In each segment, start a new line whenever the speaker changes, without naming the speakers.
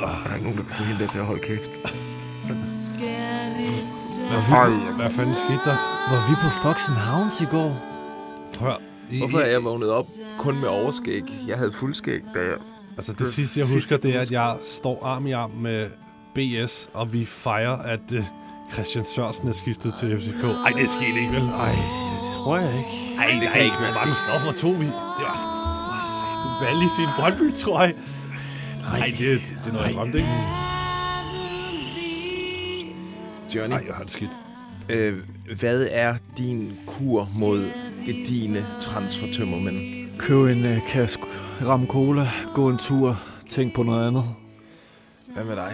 Der er nogen, der kan få hende til at holde kæft.
Hvad, hvad fanden skete der?
Var vi på Fox and Hounds i går?
Prøv, I,
Hvorfor er jeg vågnet op kun med overskæg? Jeg havde fuldskæg, da jeg...
Altså det sidste, jeg husker, det er, at jeg står arm i arm med BS, og vi fejrer, at uh, Christian Sørensen er skiftet til FCK. Ej, det skete ikke, vel?
Ej, det tror jeg ikke.
Ej, det kan ikke være mange stoffer tog vi. Det var valg i sin Brøndby, tror jeg. Nej, det, det, det er noget, jeg drømte, ikke?
Johnny,
Nej, jeg har det skidt.
øh, hvad er din kur mod gedine transfertømmermænd?
Køb en uh, kasse ram cola, gå en tur, tænk på noget andet.
Hvad med dig,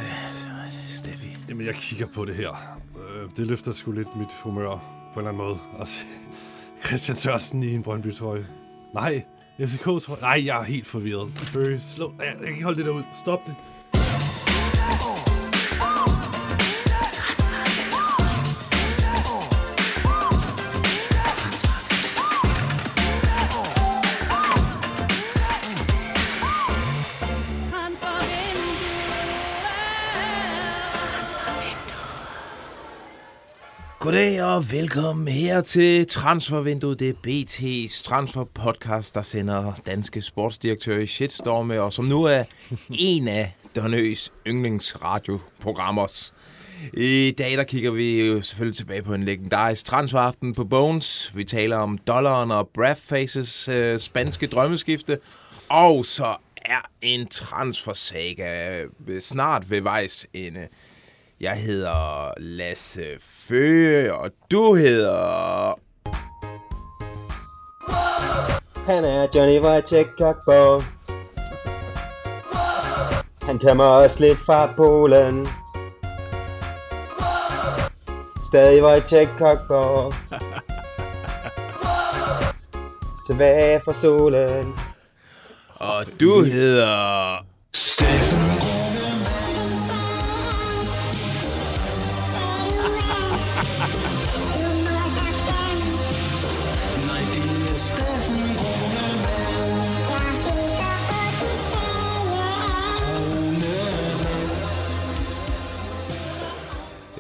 Steffi?
Jamen, jeg kigger på det her. Øh, det løfter sgu lidt mit humør på en eller anden måde. Og se Christian Sørensen i en Brøndby-trøje. Nej, FCK-trøje. Nej, jeg er helt forvirret. Furry, slå. Jeg, jeg kan ikke holde det der ud. Stop det.
Goddag og velkommen her til Transfervinduet. Det er BT's transferpodcast, der sender danske sportsdirektører i shitstorme, og som nu er en af Donøs yndlingsradioprogrammers. I dag der kigger vi jo selvfølgelig tilbage på en legendarisk transferaften på Bones. Vi taler om dollaren og Brathfaces øh, spanske drømmeskifte. Og så er en transfersaga øh, snart ved vejs ende. Jeg hedder Lasse Føge, og du hedder...
Han er Johnny Wojciech Kokborg. Han kommer også lidt fra Polen. Stadig Wojciech Kokborg. Tilbage fra stolen.
Og du hedder...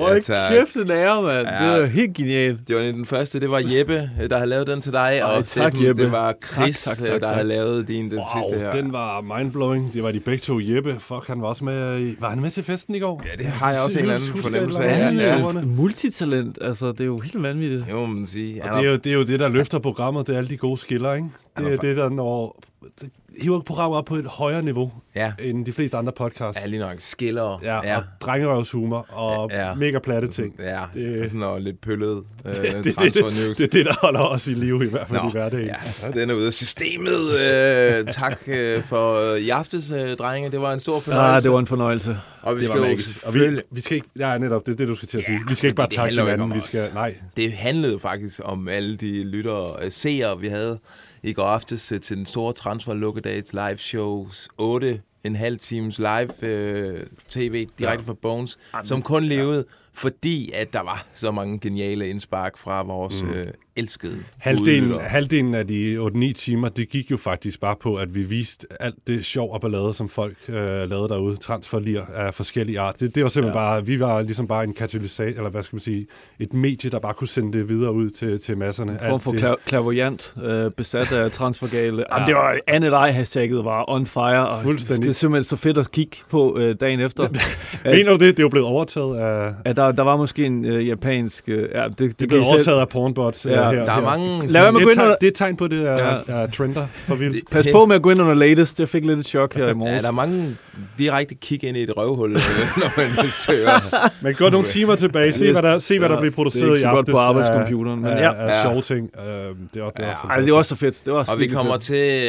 Hold
Ja, tak.
kæft, en ære, mand.
Ja.
Det er helt genialt.
Det var den første, det var Jeppe, der har lavet den til dig,
Ej,
og
tak,
Steffen,
Jeppe.
det var Chris,
Tak, tak, tak,
der
tak.
har lavet din den
Wow,
sidste her.
den var mindblowing. Det var de begge to. Jeppe, fuck, han var også med. i- Var han med til festen i går?
Ja, det har jeg også en eller anden fornemmelse af. Ja, ja.
Multitalent, altså det er jo helt vanvittigt.
Det må man sige.
Og det er, jo, det er jo det, der løfter programmet. Det er alle de gode skiller, ikke? Det er det, der når... Det hiver programmet op på et højere niveau,
Ja,
end de fleste andre podcasts.
ja lige nok. Skiller.
Ja,
ja.
og drengerøvshumor og
Ja.
mega platte ting.
Ja,
Det-
sådan noget lidt pøllet øh,
Det, det, det, det,
news.
det er det, der holder os i live, i hvert fald i hverdagen.
ja, den er ude af systemet. Øh, tak øh, for øh, i aftes, øh, drenge. Det var en stor fornøjelse.
Ah, det var en fornøjelse.
og vi
Det
skal jo.
Og vi, vi skal ikke... Ja, netop, det er det, du skal til at sige.
Ja,
vi skal ikke bare takke hinanden. Vi skal... Nej,
Det handlede faktisk om alle de lyttere og seere, vi havde i går aftes øh, til den store transfer lukkedags live shows. 8 en halv times live øh, tv direkte fra Bones, som kun levede, fordi at der var så mange geniale indspark fra vores øh, elskede
Halvdelen,
udlyttere.
halvdelen af de 8-9 timer, det gik jo faktisk bare på, at vi viste alt det sjov og ballade, som folk øh, lavede derude. Transferlir af forskellige art. Det, det var simpelthen ja. bare, vi var ligesom bare en katalysator, eller hvad skal man sige, et medie, der bare kunne sende det videre ud til, til masserne.
En form for
det,
kla- klaverjant, øh, besat af transfergale. Ja. det var Anne Lej hashtagget var on fire, og
Fuldstændig.
det er simpelthen så fedt at kigge på øh, dagen efter.
Mener du det? Det er jo blevet overtaget af...
at der, der var måske en øh, japansk... Øh, ja, det, det,
Det er
kan I selv-
overtaget af pornbots øh,
Ja.
her.
Der er
her.
mange...
Lad være med
det,
at gå
er
ind under...
det er tegn på, det er,
Ja.
er trender for vildt.
Det-
Pas på med at gå ind under latest. Jeg fik lidt et chok her i
Ja,
morges.
der er mange direkte kig ind i et røvhul, når man søger.
Men gå nogle timer tilbage. Se, hvad der, se, hvad der
Ja,
bliver
det er
produceret
ikke
i
så godt
aftes
på arbejdscomputeren, men
af,
ja.
af, af
Ja.
sjove ting. Øh, det var, det var
Ja.
Ej, det var så fedt. Det var
Og vi kommer
fedt.
til,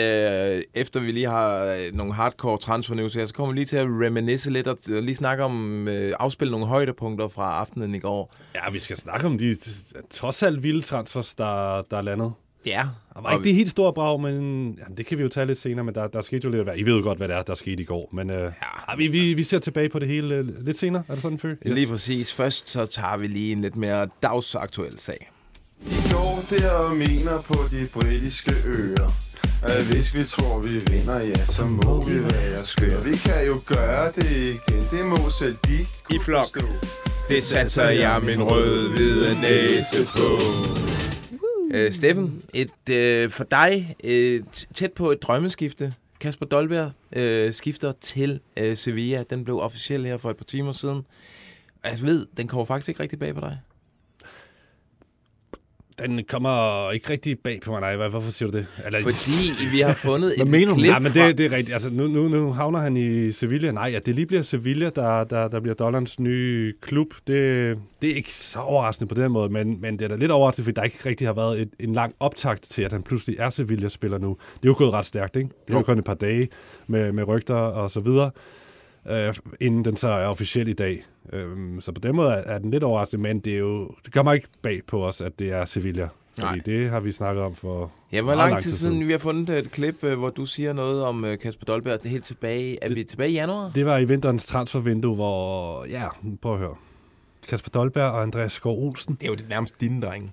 øh, efter vi lige har øh, nogle hardcore transfer news her, så kommer vi lige til at reminisce lidt og og lige snakke om, øh, afspille nogle højdepunkter fra aftenen i går.
Ja, vi skal snakke om de trods alt vilde transfers, der, der er landet.
Ja,
Der var ikke de helt store brag, men jamen, det kan vi jo tage lidt senere, men der, der skete jo lidt af. I ved jo godt, hvad det er, der skete i går, men øh, ja. vi, vi, vi ser tilbage på det hele øh, lidt senere. Er det sådan, Fø?
Lige præcis. Først så tager vi lige en lidt mere dagsaktuel sag.
I går der og mener på de britiske øer at hvis vi tror, vi vinder, ja, så må vi være skøre. Vi kan jo gøre det igen, det må selv de
I flok. Det satser jeg min rød-hvide næse på. Øh, Steffen, et, øh, for dig et, tæt på et drømmeskifte. Kasper Dolberg øh, skifter til øh, Sevilla. Den blev officiel her for et par timer siden. Jeg ved, den kommer faktisk ikke rigtig bag på dig.
Den kommer ikke rigtig bag på mig, nej. Hvad- Hvorfor siger du det? Eller,
Fordi vi har fundet et
mener
klip
Ja, men det, det er rigtigt. Altså, nu, nu, nu havner han i Sevilla. Nej, at det lige bliver Sevilla, der, der, der bliver Dollarens nye klub. Det, det er ikke så overraskende på den måde, men, men det er da lidt overraskende, fordi der ikke rigtig har været et, en lang optakt til, at han pludselig er Sevilla-spiller nu. Det er jo gået ret stærkt, ikke? Det er jo
Jo.
kun et par dage med, med rygter og så videre, øh, inden den så er officiel i dag. Øhm, så på den måde er, den lidt overraskende, men det, er jo, det kommer ikke bag på os, at det er Sevilla. Fordi
Nej.
det har vi snakket om for
Ja, hvor lang
lang
tid siden vi har fundet et klip, øh, hvor du siger noget om øh, Kasper Dolberg. Det er helt tilbage. Er vi tilbage i januar?
Det var i vinterens transfervindue, hvor, ja, prøv at høre. Kasper Dolberg og Andreas Skov Olsen.
Det er jo det nærmest dine drenge.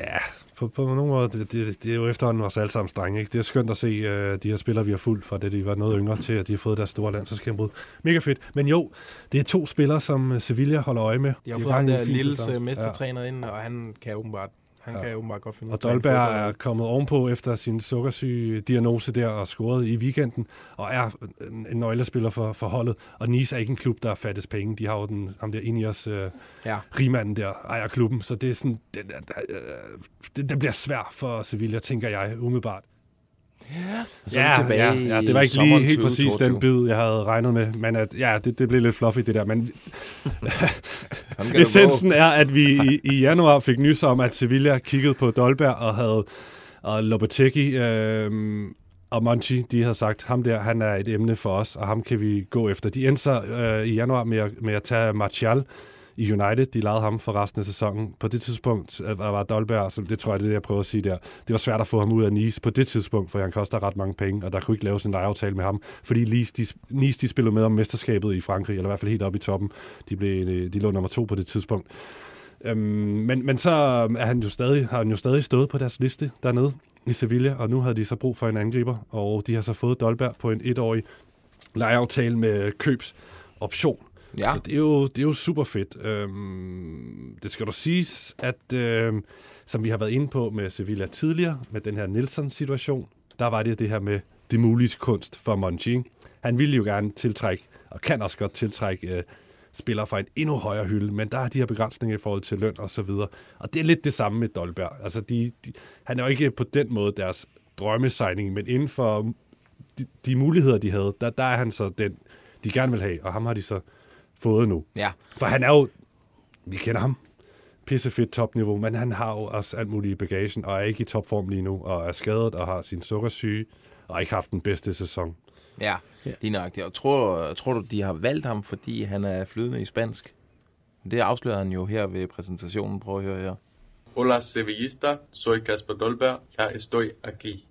Ja, på, på nogle måder, det, det, det er jo efterhånden vores alle sammen drenge, ikke? Det er skønt at se uh, de her spillere, vi har fulgt fra det, de var noget yngre til, at de har fået deres store landsholdsgennembrud. Mega fedt. Men jo, det er to spillere, som øh, Sevilla holder øje med.
De har
er
fået
gang
ham
i en
der Lilles øh, mestertræner ind, og han kan åbenbart, han
Ja.
kan åbenbart godt finde
Og Dolberg er kommet ovenpå efter sin sukkersyge diagnose der og scoret i weekenden, og er en- nøglespiller for, for holdet. Og Nice er ikke en klub, der fattes penge. De har jo den, ham der Ineos øh,
Ja.
rigmanden der ejer klubben, så det er sådan, det, øh, det, det bliver svært for Sevilla, tænker jeg umiddelbart.
Og så er vi tilbage
ja, ja, det var ikke lige helt præcis
2022.
den bid, jeg havde regnet med, men at, ja, det, det blev lidt fluffy det der, men essensen er, at vi i, i januar fik nys om, at Sevilla kiggede på Dolberg og havde og Lopetegui øh, og Monchi, de havde sagt, ham der, han er et emne for os, og ham kan vi gå efter. De endte så øh, i januar med at, med at tage Martial i United. De lejede ham for resten af sæsonen. På det tidspunkt øh, var Dolberg, som det tror jeg, det er det, jeg prøver at sige der. Det var svært at få ham ud af Nice på det tidspunkt, for han koster ret mange penge, og der kunne ikke laves en lejeaftale med ham, fordi Nice, de, Nice, de spillede med om mesterskabet i Frankrig, eller i hvert fald helt oppe i toppen. De, blev, øh, de lå nummer to på det tidspunkt. Øhm, men, men så øh, er han jo stadig, har han jo stadig stået på deres liste dernede i Sevilla, og nu havde de så brug for en angriber, og de har så fået Dolberg på en etårig lejeaftale med købsoption.
Ja,
Så det er jo, det er jo super fedt. Øhm, det skal du siges, at øhm, som vi har været inde på med Sevilla tidligere, med den her Nielsen-situation, der var det det her med det mulige kunst for Monchi. Han ville jo gerne tiltrække, og kan også godt tiltrække øh, spillere fra en endnu højere hylde, men der er de her begrænsninger i forhold til løn og så videre. Og det er lidt det samme med Dolberg. Altså, de, de, han er jo ikke på den måde deres drømmesigning, men inden for de, de muligheder, de havde, der, der er han så den, de gerne vil have, og ham har de så fået nu.
ja.
For han er jo, vi kender ham, pissefedt topniveau, men han har jo også alt muligt i bagagen, og er ikke i topform lige nu, og er skadet og har sin sukkersyge, og har ikke haft den bedste sæson.
Ja, lige nøjagtigt. Og tror, tror du, de har valgt ham, fordi han er flydende i spansk? Det afslører han jo her ved præsentationen. Prøv at høre her.
Hola Sevillista, soy Casper Dolberg, jeg estoy aquí.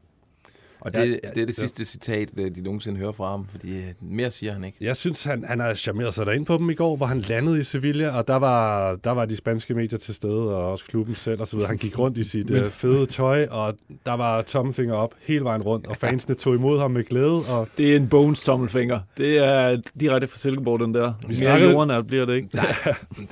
Og det,
Ja,
det er det
ja.
sidste citat, øh, de nogensinde hører fra ham, fordi øh, mere siger han ikke.
Jeg synes, han, han har charmeret sig derind på dem i går, hvor han landede i Sevilla, og der var, der var de spanske medier til stede, og også klubben selv og så videre. Han gik rundt i sit øh, fede tøj, og der var tommelfinger op hele vejen rundt, og fansene tog imod ham med glæde, og
Det er en Bones tommelfinger. Det er direkte fra Silkeborg, den der. Mere
snakkede-
jordnært bliver det ikke.
Der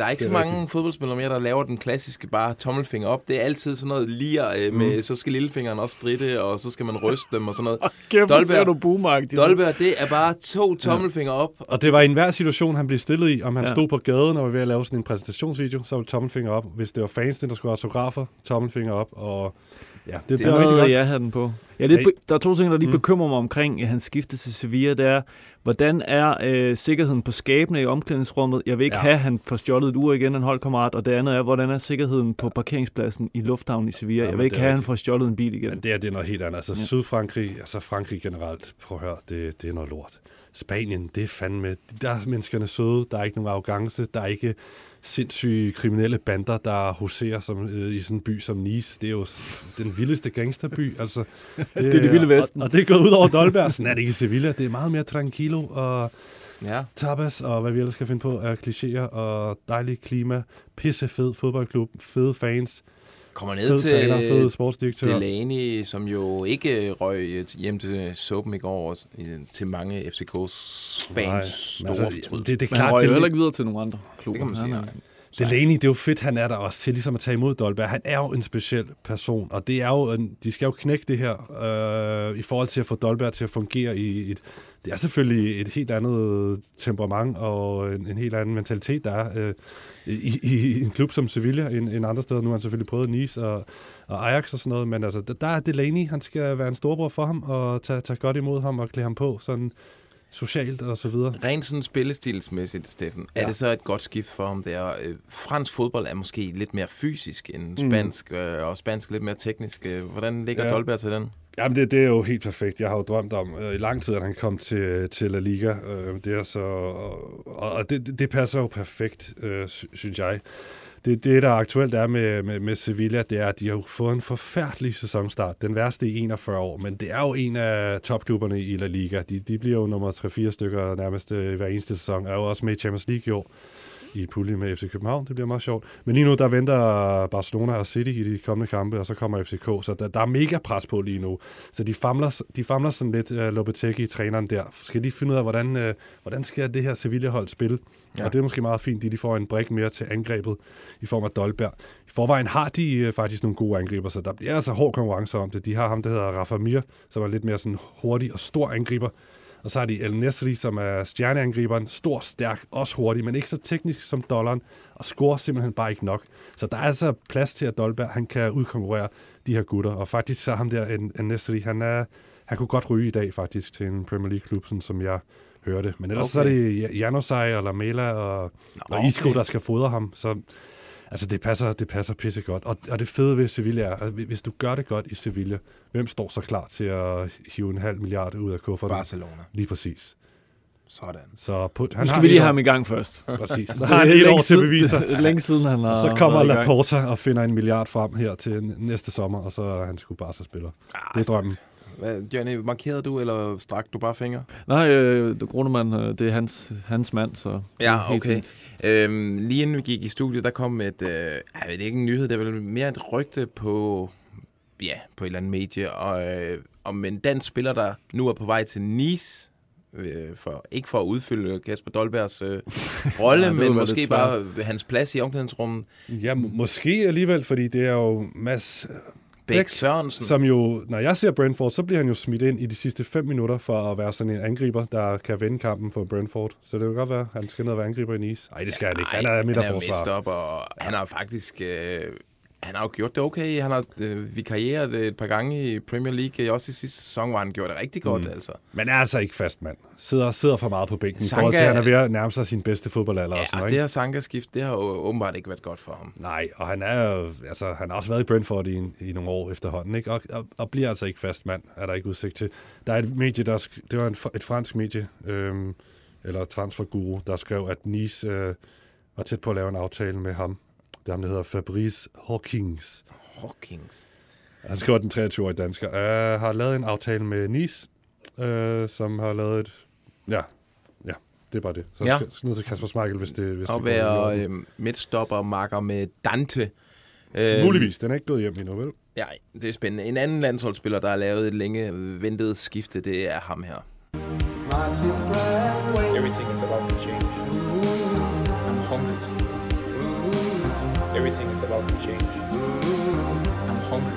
er ikke
Det
så mange fodboldspillere mere, der laver den klassiske bare tommelfinger op. Det er altid sådan noget lir øh, med, så skal lillefingeren også stritte, og så skal man ryste dem og sådan noget.
Kæft,
Dolberg-
ser du boomagt.
Dolberg, det er bare to tommelfingre op.
Og det var i enhver situation, han blev stillet i, om han
Ja.
ja. stod på gaden og var ved at lave sådan en præsentationsvideo, så var tommelfinger op. Hvis det var fans, der skulle have autografer, tommelfinger op. Og ja, det, det,
Det
er rigtig
noget,
godt.
jeg havde den på. Ja, det, er der er to ting, der lige
Mm.
bekymrer mig omkring at hans skifte til Sevilla. Det er, hvordan er øh, sikkerheden på skabene i omklædningsrummet? Jeg vil ikke ja. Have, at han får stjålet et ur igen, en holdkammerat. Og det andet er, hvordan er sikkerheden på parkeringspladsen i lufthavnen i Sevilla?
Ja,
jeg vil ikke have, at han får stjålet en bil igen.
Men det er, det er noget helt andet. Altså
ja.
Sydfrankrig, altså Frankrig generelt, prøv at høre, det, det er noget lort. Spanien, det er fandme, der er menneskerne søde, der er ikke nogen arrogance, der er ikke sindssyge kriminelle bander, der huserer som, øh, i sådan en by som Nice. Det er jo den vildeste gangsterby, altså. Det,
er det vilde vesten.
Og, og det er gået ud over Dolberg. Sådan er det ikke i Sevilla. Det er meget mere tranquilo og
Ja.
tapas og hvad vi ellers skal finde på af klichéer og dejligt klima. Pisse fed fodboldklub, fede fans.
Kommer ned
Fed
til
træner, fed sportsdirektør.
Delaney, som jo ikke røg hjem til suppen i går, og til mange FCK's
Nej,
fans
men
store
altså, det, det er klart,
røg jo
det,
heller ikke videre til nogle andre klubber.
Det kan man sige,
Han
nej.
Delaney, det er jo fedt, han er der også til ligesom at tage imod Dolberg. Han er jo en speciel person, og det er jo, en, de skal jo knække det her øh, i forhold til at få Dolberg til at fungere i et... Det er selvfølgelig et helt andet temperament og en, en helt anden mentalitet, der er øh, i, i, en klub som Sevilla end, end andre steder. Nu har han selvfølgelig prøvet Nice og, og Ajax og sådan noget, men altså, der, der er Delaney, han skal være en storbror for ham og tage, tage godt imod ham og klæde ham på sådan socialt og så videre.
Rent sådan spillestilsmæssigt, Steffen, ja. er det så et godt skift for ham der? Øh, Fransk fodbold er måske lidt mere fysisk end
Mm.
spansk, øh, og spansk lidt mere teknisk. Øh, Hvordan ligger ja. Dolberg til den?
Jamen, det, det er jo helt perfekt. Jeg har jo drømt om øh, i lang tid, at han kom til, til La Liga. Øh, det er så, og, og det, det- passer jo perfekt, øh, sy- synes jeg. Det, det, der aktuelt er med, med, med Sevilla, det er, at de har fået en forfærdelig sæsonstart. Den værste i 41 år, men det er jo en af topklubberne i La Liga. De, de bliver jo nummer 3-4 stykker nærmest øh, hver eneste sæson. Er jo også med i Champions League i år i pulje med FC København. Det bliver meget sjovt. Men lige nu, der venter Barcelona og City i de kommende kampe, og så kommer FCK. Så der, der er mega pres på lige nu. Så de famler, de famler sådan lidt uh, Lopetegui, træneren der. Skal lige finde ud af, hvordan, uh, hvordan skal det her Sevilla-hold spille?
Ja.
Og det er måske meget fint, at de får en brik mere til angrebet i form af Dolberg. I forvejen har de uh, faktisk nogle gode angriber, så der bliver altså hård konkurrence om det. De har ham, der hedder Rafa Mir, som er lidt mere sådan hurtig og stor angriber. Og så har de El Nesri, som er stjerneangriberen. Stor, stærk, også hurtig, men ikke så teknisk som Dollaren. Og scorer simpelthen bare ikke nok. Så der er altså plads til, at Dolberg han kan udkonkurrere de her gutter. Og faktisk så ham der, El, Nesri, han, er, han kunne godt ryge i dag faktisk til en Premier League-klub, sådan som jeg hørte. Men ellers
Okay.
okay. så er det Janosaj og Lamela og,
Nå,
og Isco,
okay.
der skal fodre ham. Så altså, det passer, det passer pisse godt. Og, og det fede ved Sevilla er, at hvis du gør det godt i Sevilla, hvem står så klar til at hive en halv milliard ud af kufferten?
Barcelona.
Lige præcis.
Sådan.
Så på,
Nu skal vi lige have ham i gang først.
Præcis. Så har han et år til at
siden-
bevise sig.
det er længe siden, han har
så kommer. Laporta og finder en milliard frem her til næste sommer, og så er han sgu bare så spiller.
Ah,
Det er drømmen.
Hvad, Johnny, markerede du, eller strak du bare fingre?
Nej, øh, Grunemann, øh, det er hans, hans mand, så...
Ja, okay. Øhm, lige inden vi gik i studiet, der kom et, øh, jeg ved ikke en nyhed, det er vel mere et rygte på, ja, på et eller andet medie, og, øh, om en dansk spiller, der nu er på vej til Nice, øh, for, ikke for at udfylde Kasper Dolbergs øh, rolle,
Ja,
men
var
måske bare hans plads i omklædningsrummet.
Ja, må- måske alligevel, fordi det er jo Mads
Bæk Sørensen.
Som jo, når jeg ser Brentford, så bliver han jo smidt ind i de sidste fem minutter for at være sådan en angriber, der kan vinde kampen for Brentford. Så det kan godt være, at han skal ned og være angriber i Nice. Nej, det skal han ikke. Han er
han er
midterforsvar.
mest og han har faktisk... Øh, han har jo gjort det okay. Han har øh, vikarieret et par gange i Premier League. Også i sidste sæson, hvor han gjorde det rigtig godt, mm. altså.
Men er altså ikke fast mand. Sidder, sidder for meget på bænken,
Sanka-
til, han er ved at nærme sig sin bedste fodboldalder. og
Ja,
sådan
og
noget,
det her Sanka-skift, det har jo åbenbart ikke været godt for ham.
Nej, og han er altså, han har også været i Brentford i, i nogle år efterhånden, ikke? Og, og, og, bliver altså ikke fast mand, er der ikke udsigt til. Der er et medie, der sk- det var en, et fransk medie, øhm, eller transferguru, der skrev, at Nice øh, var tæt på at lave en aftale med ham. Det er ham, der hedder Fabrice Hawkins.
Hawkins.
Han skriver, den 23-årige dansker. Uh, har lavet en aftale med Nice, uh, som har lavet et... Ja, ja, det er bare det. Så
Ja.
skal, skal ned til Kasper Schmeichel, hvis det, hvis
Og
det
være øh, midtstopper marker med Dante. Øh,
Muligvis. Den er ikke gået hjem endnu, vel?
Ja, det er spændende. En anden landsholdsspiller, der har lavet et længe ventet skifte, det er ham her.
Everything is about to change. I'm hungry. About to change. I'm hungry.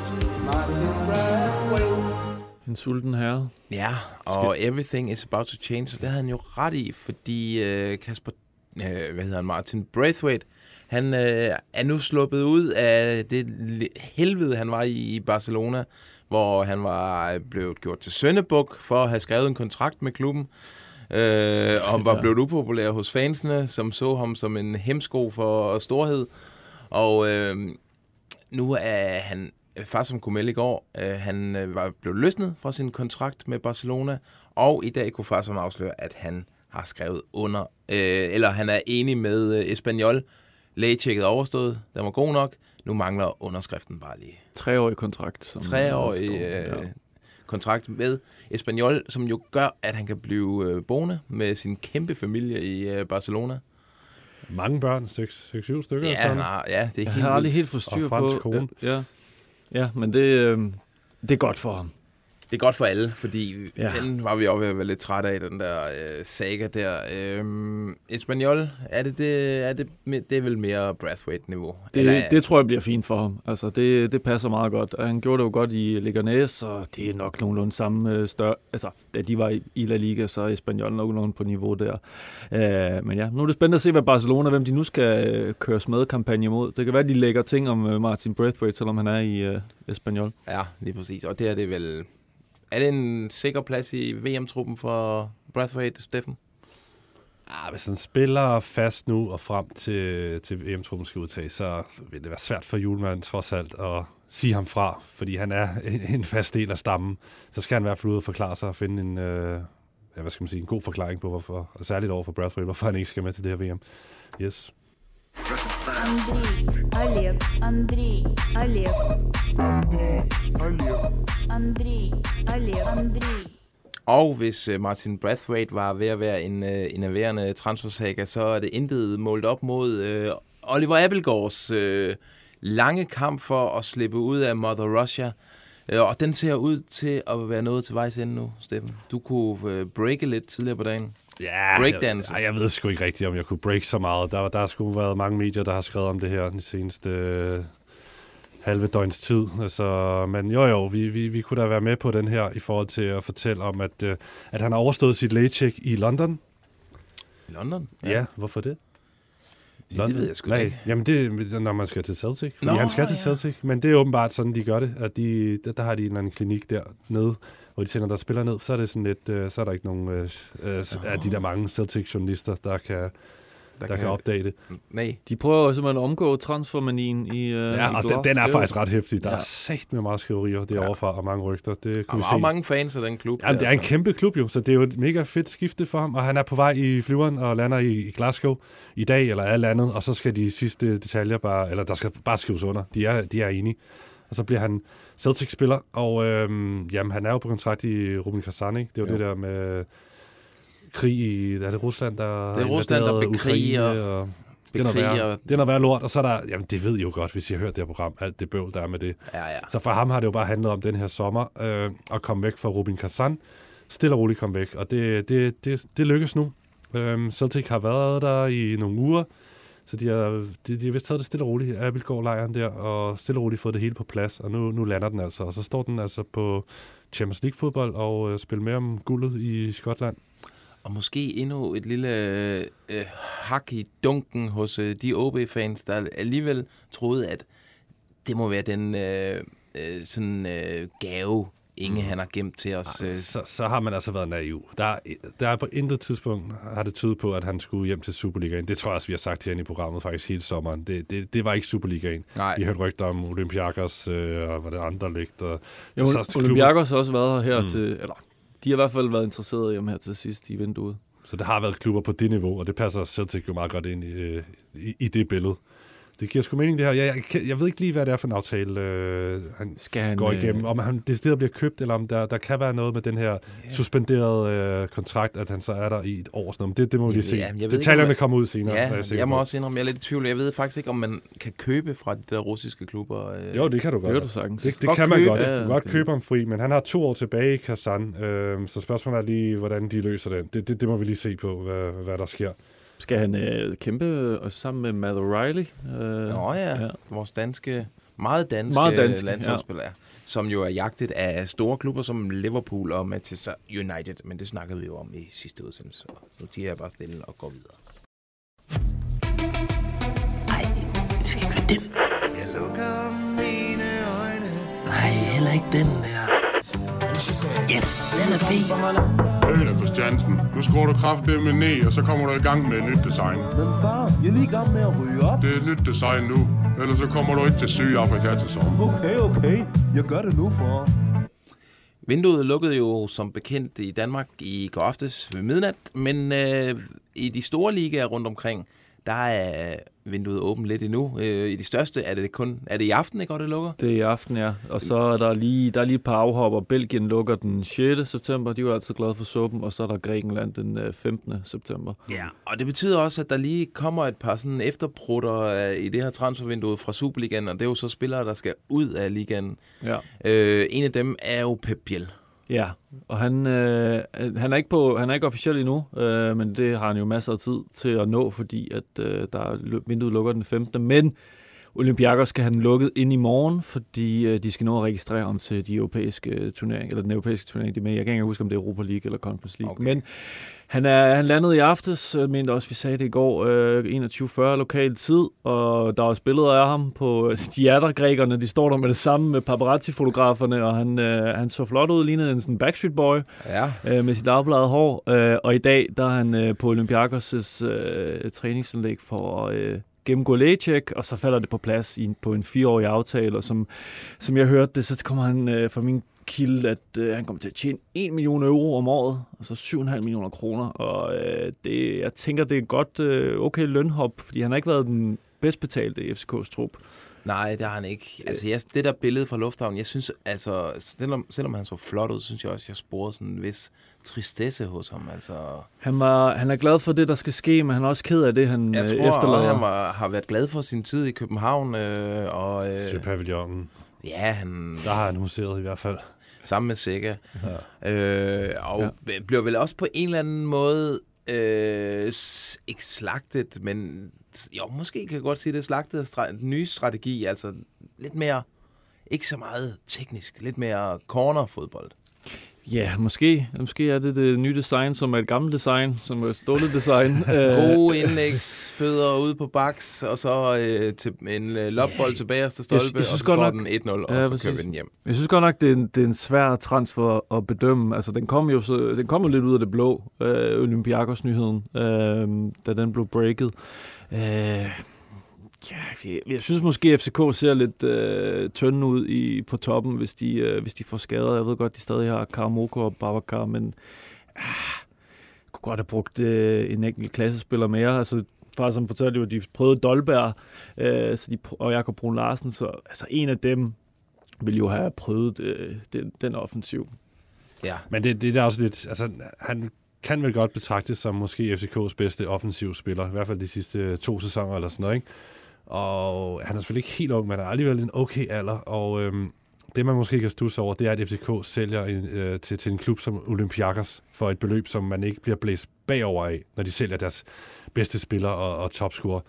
En sulten herre.
Ja, og everything is about to change, og det havde han jo ret i, fordi øh, Kasper, øh, hvad hedder han, Martin Braithwaite, han øh, er nu sluppet ud af det helvede, han var i i Barcelona, hvor han var blevet gjort til Søndebuk for at have skrevet en kontrakt med klubben, øh, og var
Ja.
blevet upopulær hos fansene, som så ham som en hemsko for storhed. Og øh, nu er han far som kunne melde i går, øh, han øh, var blevet løsnet fra sin kontrakt med Barcelona, og i dag kunne far som afsløre, at han har skrevet under, øh, eller han er enig med øh, Espanyol. Lægetjekket er overstået, den var god nok. Nu mangler underskriften bare lige.
Treårig kontrakt. Som
Treårig øh,
ja.
kontrakt med Espanyol, som jo gør, at han kan blive øh, boende med sin kæmpe familie i øh, Barcelona.
Mange børn, 6-7 stykker.
Ja, nej, ja, det er
Jeg
helt
har aldrig helt fået styr
Og fransk
på...
kone.
Ja, ja, men det, øh, det er godt for ham.
Det er godt for alle, fordi
Ja.
den var vi også ved at være lidt trætte af, den der øh, saga der. Øhm, Espanyol, er det, det, er det, det er vel mere Brathwaite-niveau?
Det, det tror jeg bliver fint for ham. Altså, det, det passer meget godt. Og Han gjorde det jo godt i Leganés, og det er nok nogenlunde samme øh, større... Altså, da de var i, La Liga, så er Espanyol nogenlunde på niveau der. Uh, men ja, nu er det spændende at se, hvad Barcelona, hvem de nu skal øh, køres med kampagne mod. Det kan være, at de lægger ting om øh, Martin Braithwaite, selvom han er i øh, Espanyol.
Ja, lige præcis. Og det er det vel... Er det en sikker plads i VM-truppen for Brathwaite, Steffen?
Ah, hvis han spiller fast nu og frem til, til EM-truppen skal udtages, så vil det være svært for Julemand trods alt at sige ham fra, fordi han er en, en fast del af stammen. Så skal han i hvert fald ud og forklare sig og finde en, øh, ja, hvad skal man sige, en god forklaring på, hvorfor, og særligt over for Brathwaite, hvorfor han ikke skal med til det her VM. Yes.
Андрей, Олег, Андрей, Олег. Андрей, Олег, Андрей.
Og hvis øh, Martin Brathwaite var ved at være en øh, enerverende transfersaga, så er det intet målt op mod øh, Oliver Appelgaards øh, lange kamp for at slippe ud af Mother Russia. Øh, og den ser ud til at være noget til vejs ende nu, Steffen. Du kunne øh, breake lidt tidligere på dagen.
Ja,
Breakdance.
Jeg, jeg ved sgu ikke rigtigt, om jeg kunne break så meget. Der, der har sgu været mange medier, der har skrevet om det her den seneste øh, halve døgns tid. Altså, men jo jo, vi, vi, vi kunne da være med på den her i forhold til at fortælle om, at, øh, at han har overstået sit lægecheck i London.
I London?
Ja, ja hvorfor det?
Det, det ved jeg sgu
Nej,
ikke.
Jamen, det er, når man skal til Celtic. Fordi
Nå,
han skal til
ja.
Celtic. Men det er åbenbart sådan, de gør det. At de, der, der har de en eller anden klinik dernede, hvor de sender der spiller ned. Så er det sådan lidt, øh, så er der ikke nogen øh, øh, af de der mange Celtic-journalister, der kan, der, der kan, kan opdage det.
Nej.
De prøver jo simpelthen at omgå transfermanien i, øh,
Ja,
i
og den, den er faktisk ret hæftig. Der
Ja.
er sagt med meget skriverier derovre fra, og mange rygter. Det kunne vi
er
se.
mange fans af den klub.
Jamen, det er en kæmpe klub jo, så det er jo et mega fedt skifte for ham, og han er på vej i flyveren og lander i, i Glasgow i dag, eller er landet, og så skal de sidste detaljer bare, eller der skal bare skrives under. De er, de er enige. Og så bliver han Celtic-spiller, og øhm, jamen, han er jo på kontrakt i Rubin Kazan, ikke? Det er jo, det der med krig i, er det Rusland, der
Det er Rusland, der bekriger-
Ukraine, og det er noget værre. Det er noget værre lort, og så er der, jamen det ved I jo godt, hvis I har hørt det her program, alt det bøvl, der er med det.
Ja, ja.
Så for ham har det jo bare handlet om den her sommer øh, at komme væk fra Rubin Kazan. Stille og roligt komme væk, og det, det, det, det lykkes nu. Øhm, Celtic har været der i nogle uger, så de har, de, de har vist taget det stille og roligt, Abelgaard-lejren der, og stille og roligt fået det hele på plads, og nu, nu lander den altså. Og så står den altså på Champions League-fodbold og øh, spiller med om guldet i Skotland.
Og måske endnu et lille øh, øh hak i dunken hos øh, de OB-fans, der alligevel troede, at det må være den øh, øh, sådan øh, gave, Inge han har gemt til os. Øh.
Så, så har man altså været naiv. Der, er- der er på intet tidspunkt har det tydet på, at han skulle hjem til Superligaen. Det tror jeg også, vi har sagt herinde i programmet faktisk hele sommeren. Det, det, det var ikke Superligaen.
Nej.
Vi har hørt rygter om Olympiakos øh, og hvad det andre. Og så- klubber-
Olympiakos har også været her
Mm.
mm. til... Eller, de har i hvert fald været interesserede i ham her til sidst i vinduet.
Så der har været klubber på det niveau, og det passer Celtic jo meget godt ind i, øh, i, i det billede. Det giver sgu mening, det her. Jeg, jeg, jeg ved ikke lige, hvad det er for en aftale, øh, han
Skal han,
går
øh,
igennem. Om han decideret bliver købt, eller om der, der kan være noget med den her suspenderede øh, kontrakt, at han så er der i et år. Sådan noget. Men Det, det må vi
Jeg
lige se.
jamen, jeg ved ikke,
Detaljerne
om man-
kommer ud senere. er
Ja,
sikker
jeg må også indrømme, jeg er lidt i tvivl. Jeg ved faktisk ikke, om man kan købe fra de der russiske klubber. Øh.
Jo, det kan du godt.
Det kan du sagtens.
Det, det
Godt
kan man
købe.
godt.
Ja,
Du kan godt
det-
købe ham fri, men han har to år tilbage i Kazan, øh, så spørgsmålet er lige, hvordan de løser den. Det, det, det må vi lige se på, hvad, hvad der sker.
Skal han øh, kæmpe øh, sammen med Matt O'Reilly? Øh,
Nå ja, ja, vores danske, meget danske,
Meget danske,
landsholdsspiller, ja. som jo er jagtet af store klubber som Liverpool og Manchester United, men det snakkede vi jo om i sidste udsendelse, så nu tiger jeg bare stille og går videre. Ej, det skal ikke være den. Jeg lukker mine øjne. Nej, heller ikke den der. Yes, den er fed.
Øl Christiansen, nu skruer du kraftedeme ned, og så kommer du i gang med et nyt design.
Men far, jeg er lige i gang med at ryge op.
Det er et nyt design nu, ellers så kommer du ikke til Sydafrika til sommer.
Okay, okay. Jeg gør det nu, far.
Vinduet lukkede jo som bekendt i Danmark i går aftes ved midnat, men øh, i de store ligaer rundt omkring, der er vinduet åbent lidt endnu. Øh, I de største er det kun er det i aften, ikke, og det lukker?
Det er i aften, ja. Og så er der lige, der er lige et par afhopper. Belgien lukker den 6. september. De var altid glade for suppen. Og så er der Grækenland den øh, 15. september.
Ja, og det betyder også, at der lige kommer et par sådan efterprutter øh, i det her transfervindue fra Superligaen, og det er jo så spillere, der skal ud af ligaen.
Ja.
Øh, en af dem er jo Pep Biel.
Ja, og han, øh, han, er ikke på, han er ikke officiel endnu, øh, men det har han jo masser af tid til at nå, fordi at øh, der er, vinduet lukker den 15. Men Olympiakos skal have den lukket ind i morgen, fordi øh, de skal nå at registrere om til de europæiske turneringer, eller den europæiske turnering, de er med. Jeg kan ikke huske, om det er Europa League eller Conference League.
Okay.
Men han er han landede i aftes, jeg mente også, vi sagde det i går, øh, 21.40 lokal tid, og der var billeder af ham på, de er grækerne, de står der med det samme med paparazzi-fotograferne, og han, øh, han så flot ud, lignede en sådan Backstreet Boy
Ja.
øh, med sit afbladet hår, øh, og i dag der er han øh, på Olympiakos' øh, træningsanlæg for at øh, gennemgå lægecheck, og så falder det på plads i, på en fireårig aftale, og som, som jeg hørte det, så kommer han øh, fra min kilde, at øh, han kommer til at tjene 1 million euro om året, altså 7,5 millioner kroner, og øh, det, jeg tænker, det er et godt, øh, okay lønhop, fordi han har ikke været den bedst betalte i FCK's trup.
Nej, det har han ikke. Altså, jeg, det der billede fra Lufthavnen, jeg synes, altså, selvom, selvom han så flot ud, synes jeg også, jeg sporede sådan en vis tristesse hos ham. Altså,
Han, var, han er glad for det, der skal ske, men han er også ked af det, han
jeg
øh,
tror,
efterlader.
han var, har været glad for sin tid i København, øh, og øh,
Søpavillonen.
ja, han
Der har han museet i hvert fald.
sammen med Sega. Ja. Øh, og ja. bliver vel også på en eller anden måde øh, ikke slagtet, men jo, måske kan jeg godt sige det, slagtet af stra- den nye strategi, altså lidt mere, ikke så meget teknisk, lidt mere cornerfodbold.
Ja, måske. Måske er det det nye design, som er et gammelt design, som er et stålet design. Øh,
Gode indlægs, fødder ude på baks, og så øh, til en øh, lopbold til bagerste stolpe,
jeg
og
synes
så
godt
står
nok-
den 1-0, og
Ja,
så
præcis.
kører vi den hjem.
Jeg synes godt nok, det er en, det er en svær transfer at bedømme. Altså, den kom jo, så, den kom jo lidt ud af det blå, øh, Olympiakos-nyheden, øh, da den blev breaket. Øh, ja, jeg, jeg synes måske, at FCK ser lidt øh, tynde ud i, på toppen, hvis de, øh, hvis de får skader. Jeg ved godt, de stadig har Karamoko og Babacar, men ah, kunne godt have brugt øh, en enkelt klassespiller mere. Altså, far som fortalte jo, at de prøvede Dolberg øh, så de, og Jakob Brun Larsen, så altså, en af dem ville jo have prøvet øh, den, den offensiv.
Ja.
Men det, det er også lidt... Altså, han kan vel godt betragtes som måske FCK's bedste offensiv spiller, i hvert fald de sidste to sæsoner eller sådan noget, ikke? Og han er selvfølgelig ikke helt ung, men han er alligevel en okay alder, og øhm, det man måske kan stusse over, det er, at FCK sælger en, øh, til, til en klub som Olympiakos for et beløb, som man ikke bliver blæst bagover af, når de sælger deres bedste spiller og, og topscorer.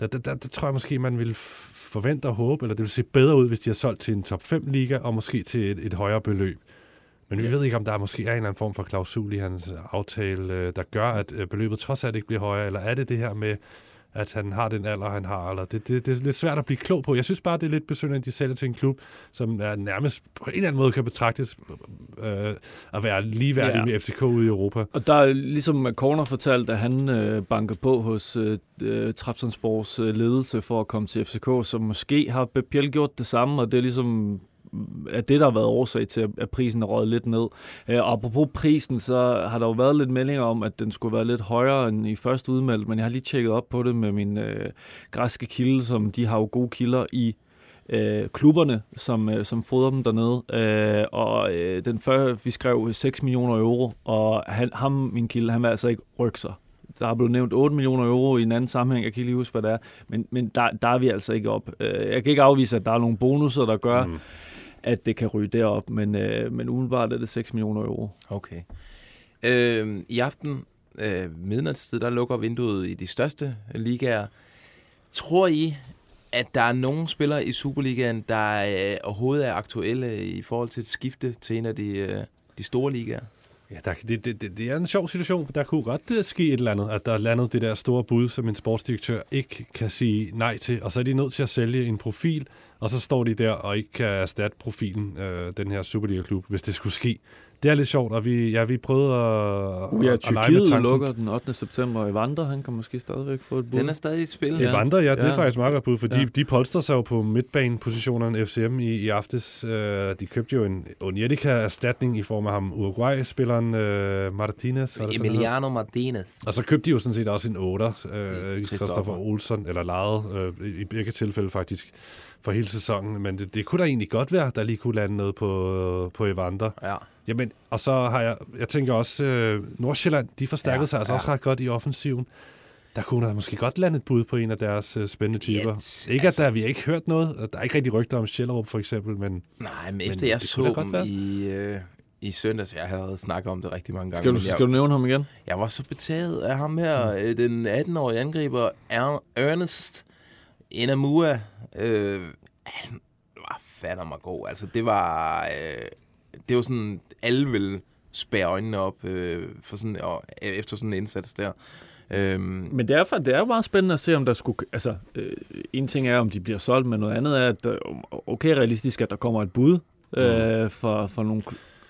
Der, der, der, der tror jeg måske, man vil forvente og håbe, eller det vil se bedre ud, hvis de har solgt til en top 5 liga, og måske til et, et højere beløb. Men vi ved ikke, om der måske er en eller anden form for klausul i hans aftale, øh, der gør, at øh, beløbet trods alt ikke bliver højere, eller er det det her med, at han har den alder, han har, eller det, det, det er lidt svært at blive klog på. Jeg synes bare, det er lidt besynderligt, at de sælger til en klub, som er nærmest på en eller anden måde kan betragtes øh, at være ligeværdig
Ja.
med FCK ude i Europa.
Og der er ligesom Corner fortalt, at han øh, banker på hos øh, øh, Trabzonspors øh, ledelse for at komme til FCK, så måske har gjort det samme, og det er ligesom er det, der har været årsag til, at prisen er røget lidt ned. Øh, og apropos prisen, så har der jo været lidt meldinger om, at den skulle være lidt højere end i første udmeldt, men jeg har lige tjekket op på det med min øh, græske kilde, som de har jo gode kilder i øh, klubberne, som, øh, som fodrer dem dernede. Øh, og øh, den før, vi skrev 6 millioner euro, og han, ham, min kilde, han vil altså ikke rykke sig. Der er blevet nævnt 8 millioner euro i en anden sammenhæng, jeg kan ikke lige huske, hvad det er, men, men der, der er vi altså ikke op. Øh, jeg kan ikke afvise, at der er nogle bonusser, der gør, mm at det kan ryge derop, men, øh, men umiddelbart er det 6 millioner euro.
Okay. Øh, I aften, øh, midnatstid, der lukker vinduet i de største ligaer. Tror I, at der er nogen spillere i Superligaen, der øh, overhovedet er aktuelle i forhold til et skifte til en af de, øh, de store ligaer?
Ja, der, det, det, det, er en sjov situation, for der kunne godt øh, ske et eller andet, at der er landet det der store bud, som en sportsdirektør ikke kan sige nej til, og så er de nødt til at sælge en profil, og så står de der og ikke kan erstatte profilen, øh, den her Superliga-klub, hvis det skulle ske det er lidt sjovt, og vi, ja, vi prøvede at,
Uh, ja,
at, at lege med tanken.
lukker den 8. september, og Evander, han kan måske stadigvæk få et bud.
Den er stadig i spil.
Ja. Evander, ja, det er
Ja.
faktisk meget godt bud, for
Ja.
de, de polstrer sig jo på midtbanepositionerne FCM i, i aftes. Øh, de købte jo en Onyedika-erstatning i form af ham Uruguay-spilleren øh, Martinez.
Emiliano Martinez.
Og så købte de jo sådan set også en 8, øh,
Christopher.
Christopher Olsen, eller lejet øh, i- i begge tilfælde faktisk, for hele sæsonen. Men det, det kunne da egentlig godt være, der lige kunne lande noget på, på Evander.
Ja.
Jamen, og så har jeg, jeg tænker også, øh, Nordsjælland, de forstærkede
Ja,
sig altså
ja.
også ret godt i offensiven. Der kunne der måske godt lande et bud på en af deres øh, spændende typer.
Yes,
ikke at der, vi har ikke hørt noget. Der er ikke rigtig rygter om Schellerup for eksempel, men
Nej, men
Men
efter jeg så dem i, øh, i søndags, jeg havde snakket om det rigtig mange gange.
Skal du,
jeg,
skal du nævne ham igen?
jeg var så betaget af ham her, øh, den 18-årige angriber, Er- Ernest Enamua. Øh, han var fandme mig god. Altså, det var, øh, det var sådan, alle ville spære øjnene op øh, for sådan, og, efter sådan en indsats der. Øhm,
Men er, fa- det er jo meget spændende at se, om der skulle... Altså, øh, en ting er, om de bliver solgt, men noget andet er, at øh, okay realistisk, at der kommer et bud øh, for, for nogle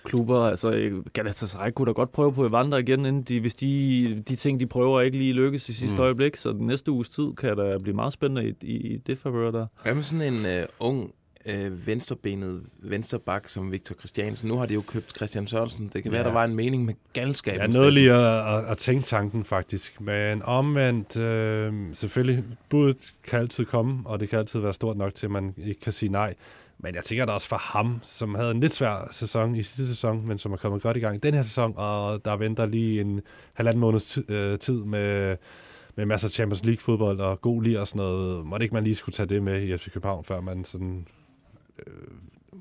klubber. Altså, øh, Galatasaray kunne da godt prøve på Evander igen, inden de, hvis de, de ting, de prøver, ikke lige lykkes i sidste
Mm.
øjeblik. Så den næste uges tid kan der blive meget spændende i, i, i det favør der.
Hvad med sådan en øh, ung, øh, venstrebenet vensterbak som Victor Christiansen? Nu har de jo købt Christian Sørensen. Det kan være,
Ja.
der var en mening med galskab.
jeg nåede lige at, at, at tænke tanken faktisk. Men omvendt, øh, selvfølgelig, budet kan altid komme, og det kan altid være stort nok til, at man ikke kan sige nej. Men jeg tænker da også for ham, som havde en lidt svær sæson i sidste sæson, men som er kommet godt i gang i den her sæson, og der venter lige en halvanden måneds øh, tid med, med masser af Champions League-fodbold og god lir og sådan noget. Måtte ikke man lige skulle tage det med i FC København, før man sådan øh,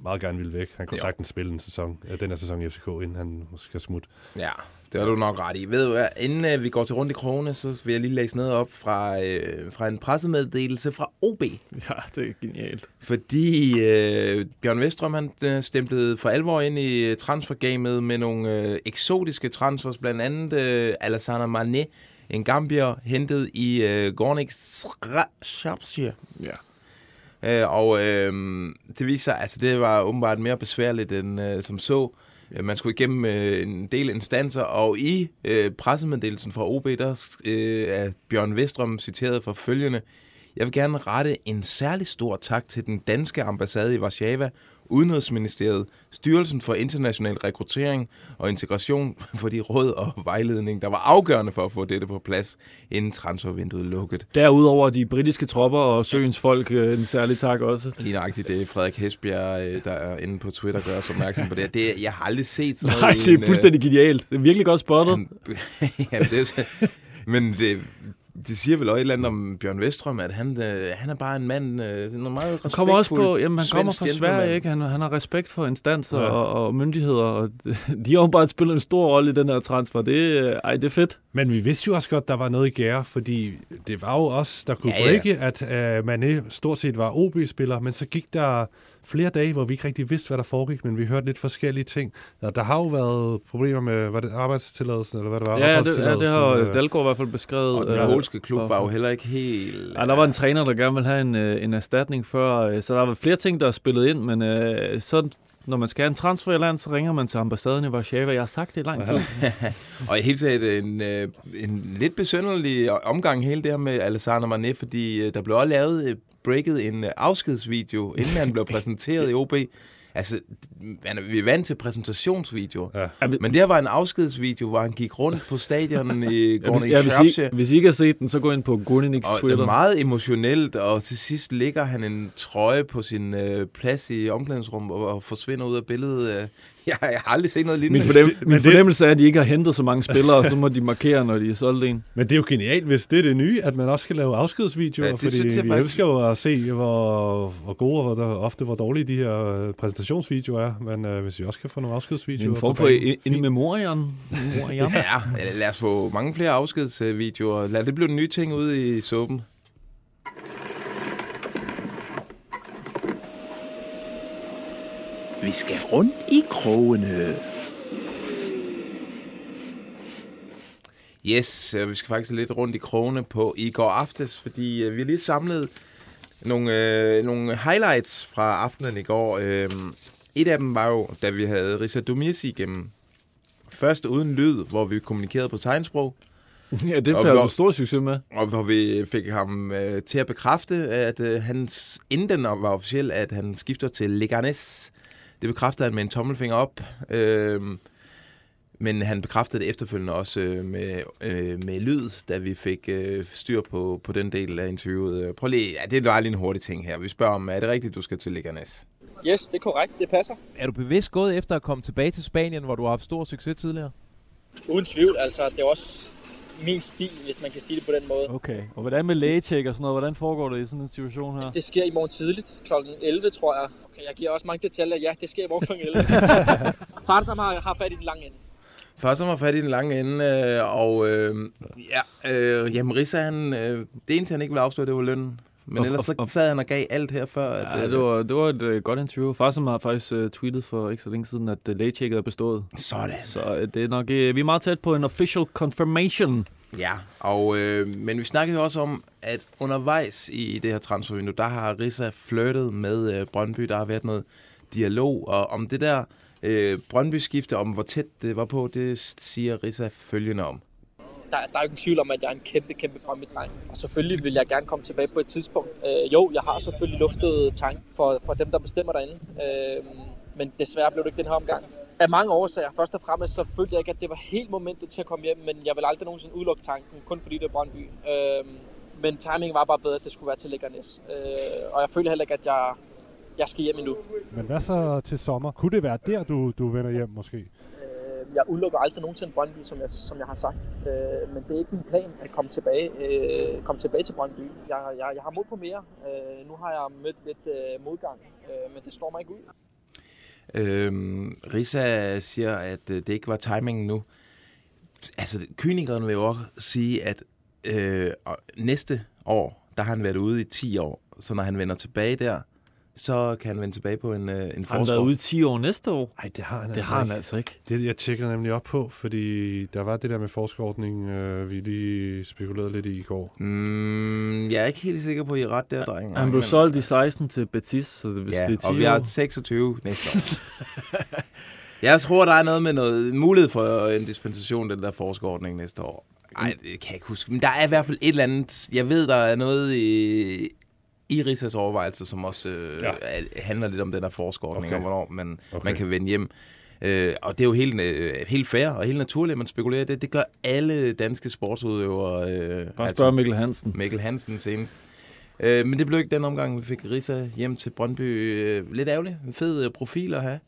meget gerne ville væk. Han kunne
Jo.
sagtens spille en sæson, øh, den her sæson i FCK, inden han måske skal smutte.
Ja, det har du nok ret i. Ved du hvad, inden øh, vi går til rundt i krone, så vil jeg lige læse noget op fra, øh, fra en pressemeddelelse fra OB.
Ja, det er genialt.
Fordi øh, Bjørn Vestrøm, han øh, stemplede for alvor ind i øh, transfergamet med nogle øh, eksotiske transfers, blandt andet øh, Alassane Mané, en gambier, hentet i øh, Gornik Shropshire.
Ja.
Øh, og øh, det viser altså det var åbenbart mere besværligt end øh, som så. Øh, man skulle igennem øh, en del instanser, og i øh, pressemeddelelsen fra OB, der øh, er Bjørn Vestrøm citeret for følgende. Jeg vil gerne rette en særlig stor tak til den danske ambassade i Warszawa, Udenrigsministeriet, Styrelsen for International Rekruttering og Integration for de råd og vejledning, der var afgørende for at få dette på plads, inden transfervinduet lukkede.
Derudover de britiske tropper og søens folk, øh, en særlig tak også.
Lige nøjagtigt det, Frederik Hesbjerg, øh, der er inde på Twitter, gør os opmærksom på det. det jeg har aldrig set sådan
Nej,
noget i
det er
øh,
fuldstændig genialt. Det er virkelig godt spottet.
Jamen, det er men det, det siger vel også et eller andet om Bjørn Vestrøm, at han, øh, han er bare en mand, øh, en meget
Han kommer også på, jamen, han kommer fra
gentleman.
Sverige, ikke? Han, han har respekt for instanser
Ja.
og, og myndigheder, og de har jo bare spillet en stor rolle i den her transfer. Det, øh, ej, det er fedt.
Men vi vidste jo også godt, der var noget i gære, fordi det var jo os, der kunne
Ja,
ja, at uh, Mané stort set var OB-spiller, men så gik der flere dage, hvor vi ikke rigtig vidste, hvad der foregik, men vi hørte lidt forskellige ting. Der, der har jo været problemer med var det arbejdstilladelsen, eller hvad det var?
Ja, ja, det, ja, det har
øh,
Dalgaard i hvert fald beskrevet.
Og
øh,
polske klub var jo heller ikke helt...
Ja, der var en træner, der gerne ville have en, øh, en erstatning før, øh, så der var flere ting, der er spillet ind, men øh, så, når man skal have en transfer i land, så ringer man til ambassaden i Warszawa. Jeg har sagt det i lang tid.
Og i hele taget en, øh, en lidt besynderlig omgang hele det her med Alessandro Mané, fordi der blev også lavet breaket en afskedsvideo, inden han blev præsenteret i OB. Altså, man er- vi er vant til præsentationsvideoer.
Ja.
Men det her var en afskedsvideo, hvor han gik rundt på stadion i Gornik
hvis, ja, hvis. I, hvis I ikke har set den, så gå ind på
Og det
Twitter.
er meget emotionelt, og til sidst ligger han en trøje på sin øh, plads i omklædningsrummet og, og forsvinder ud af billedet. Øh, jeg, jeg har aldrig set noget
Min,
lignende.
fornem,
men
min
det-
fornemmelse er, at de ikke har hentet så mange spillere, og så må de markere, når de er solgt en.
Men det er jo genialt, hvis det er det nye, at man også skal lave afskedsvideoer,
Ja,
ja,
det
fordi
synes jeg
vi
faktisk.
elsker jo at se, hvor, hvor gode og hvor ofte hvor dårlige de her øh, præsentationsvideoer er. Men øh, hvis vi også kan få nogle afskedsvideoer
En form for in, in memoriam. memoriam.
Ja, lad os få mange flere afskedsvideoer. Lad det blive den nye ting ude i suppen. Vi skal rundt i krogene. Yes, øh, vi skal faktisk lidt rundt i krogene på i går aftes, fordi øh, vi har lige samlet nogle, øh, nogle highlights fra aftenen i går. Øh, et af dem var jo, da vi havde Risa Dumisi igennem først uden lyd, hvor vi kommunikerede på tegnsprog.
Ja, det
hvor-
du stor succes med.
Og hvor vi fik ham øh, til at bekræfte, at øh, hans, inden den var officiel, at han skifter til Leganes. Det bekræftede han med en tommelfinger op. Øh, men han bekræftede det efterfølgende også øh, med, øh, med lyd, da vi fik øh, styr på, på den del af interviewet. Prøv lige, ja, det var lige en hurtig ting her. Vi spørger om, er det rigtigt, du skal til Leganes?
Yes, det er korrekt. Det passer.
Er du bevidst gået efter at komme tilbage til Spanien, hvor du har haft stor succes tidligere?
Uden tvivl. Altså, det er også min stil, hvis man kan sige det på den måde.
Okay, og hvordan med lægetjek og sådan noget? Hvordan foregår det i sådan en situation her?
Det sker i morgen tidligt, kl. 11, tror jeg. Okay, jeg giver også mange detaljer. Ja, det sker i morgen kl. 11. Far, som har, har fat i den lange ende.
Først har man fat i den lange ende, øh, og øh, ja, øh, jamen Rissa, han, øh, det eneste, han ikke ville afstå, det var lønnen. Men
Og-
ellers så sad han og gav alt her før. At,
Ja,
øh,
det var, det var et uh, godt interview. Far som har faktisk uh, tweetet for ikke så længe siden, at uh, lægetjekket er bestået.
Sådan.
Så uh, det er nok, uh, vi er meget tæt på en official confirmation.
Ja, og, øh, men vi snakkede jo også om, at undervejs i det her transfervindue, der har Rissa flirtet med øh, Brøndby. Der har været noget dialog, og om det der øh, Brøndby-skifte, om hvor tæt det var på, det siger Rissa følgende om.
Der, der er jo ikke tvivl om, at jeg er en kæmpe, kæmpe drømmedreng. Og selvfølgelig vil jeg gerne komme tilbage på et tidspunkt. Øh, jo, jeg har selvfølgelig luftet tanken for, for dem, der bestemmer derinde. Øh, men desværre blev det ikke den her omgang. Af mange årsager. Først og fremmest så følte jeg ikke, at det var helt momentet til at komme hjem, men jeg vil aldrig nogensinde udelukke tanken, kun fordi det er Brøndby. Øh, men timingen var bare bedre, at det skulle være til Læggernes. Øh, og jeg føler heller ikke, at jeg, jeg skal hjem endnu.
Men hvad så til sommer? Kunne det være der, du, du vender hjem måske?
Jeg udelukker aldrig nogensinde Brøndby, som jeg, som jeg har sagt. Øh, men det er ikke min plan at komme tilbage, øh, komme tilbage til Brøndby. Jeg, jeg, jeg har mod på mere. Øh, nu har jeg mødt lidt øh, modgang, øh, men det står mig ikke ud.
Øhm, Risa siger, at øh, det ikke var timingen nu. Altså, kynikeren vil jo også sige, at øh, næste år, der har han været ude i 10 år. Så når han vender tilbage der, så kan han vende tilbage på en, øh, en
Har han
forsvar.
været ude i 10 år næste år?
Nej, det har han
Det har han altså ikke.
Det, jeg tjekkede nemlig op på, fordi der var det der med forskerordning, øh, vi lige spekulerede lidt i i går.
Mm, jeg er ikke helt sikker på, at I er ret der, dreng.
Han blev solgt i 16 til Betis, så det, hvis
ja,
det er 10
og vi har
år...
26 næste år. jeg tror, der er noget med noget mulighed for en dispensation, den der forskerordning næste år. Nej, det kan jeg ikke huske. Men der er i hvert fald et eller andet... Jeg ved, der er noget i, i Rigsas overvejelser, som også øh,
Ja.
handler lidt om den der forskerordning,
Okay.
og hvornår man,
Okay.
man kan vende hjem. Øh, og det er jo helt, øh, helt fair og helt naturligt, at man spekulerer det. Det gør alle danske sportsudøvere. Øh,
Bare spørg Mikkel Hansen.
Mikkel Hansen senest. Øh, men det blev ikke den omgang, vi fik Risa hjem til Brøndby. Øh, lidt ærgerligt. En fed øh, profil at have.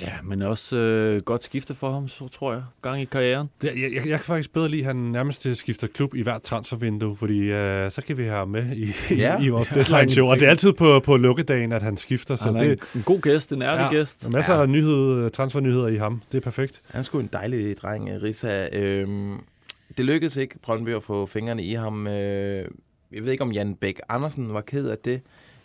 Ja, men også øh, godt skifte for ham, så tror jeg. Gang i karrieren.
Det, jeg, jeg, jeg kan faktisk bedre lide, at han nærmest skifter klub i hvert transfervindue, fordi øh, så kan vi have ham med i,
Ja.
i, i vores
Ja,
deadline show. Og det er altid på, på lukkedagen, at han skifter. Så
Han er
det,
en, en god gæst, en ærlig
ja,
gæst.
er masser
Ja.
af nyhed, transfernyheder i ham. Det er perfekt.
Han er sgu en dejlig dreng, øh, Risa. Øhm, det lykkedes ikke, Brøndby, at få fingrene i ham. Øh, jeg ved ikke, om Jan Bæk Andersen var ked af det.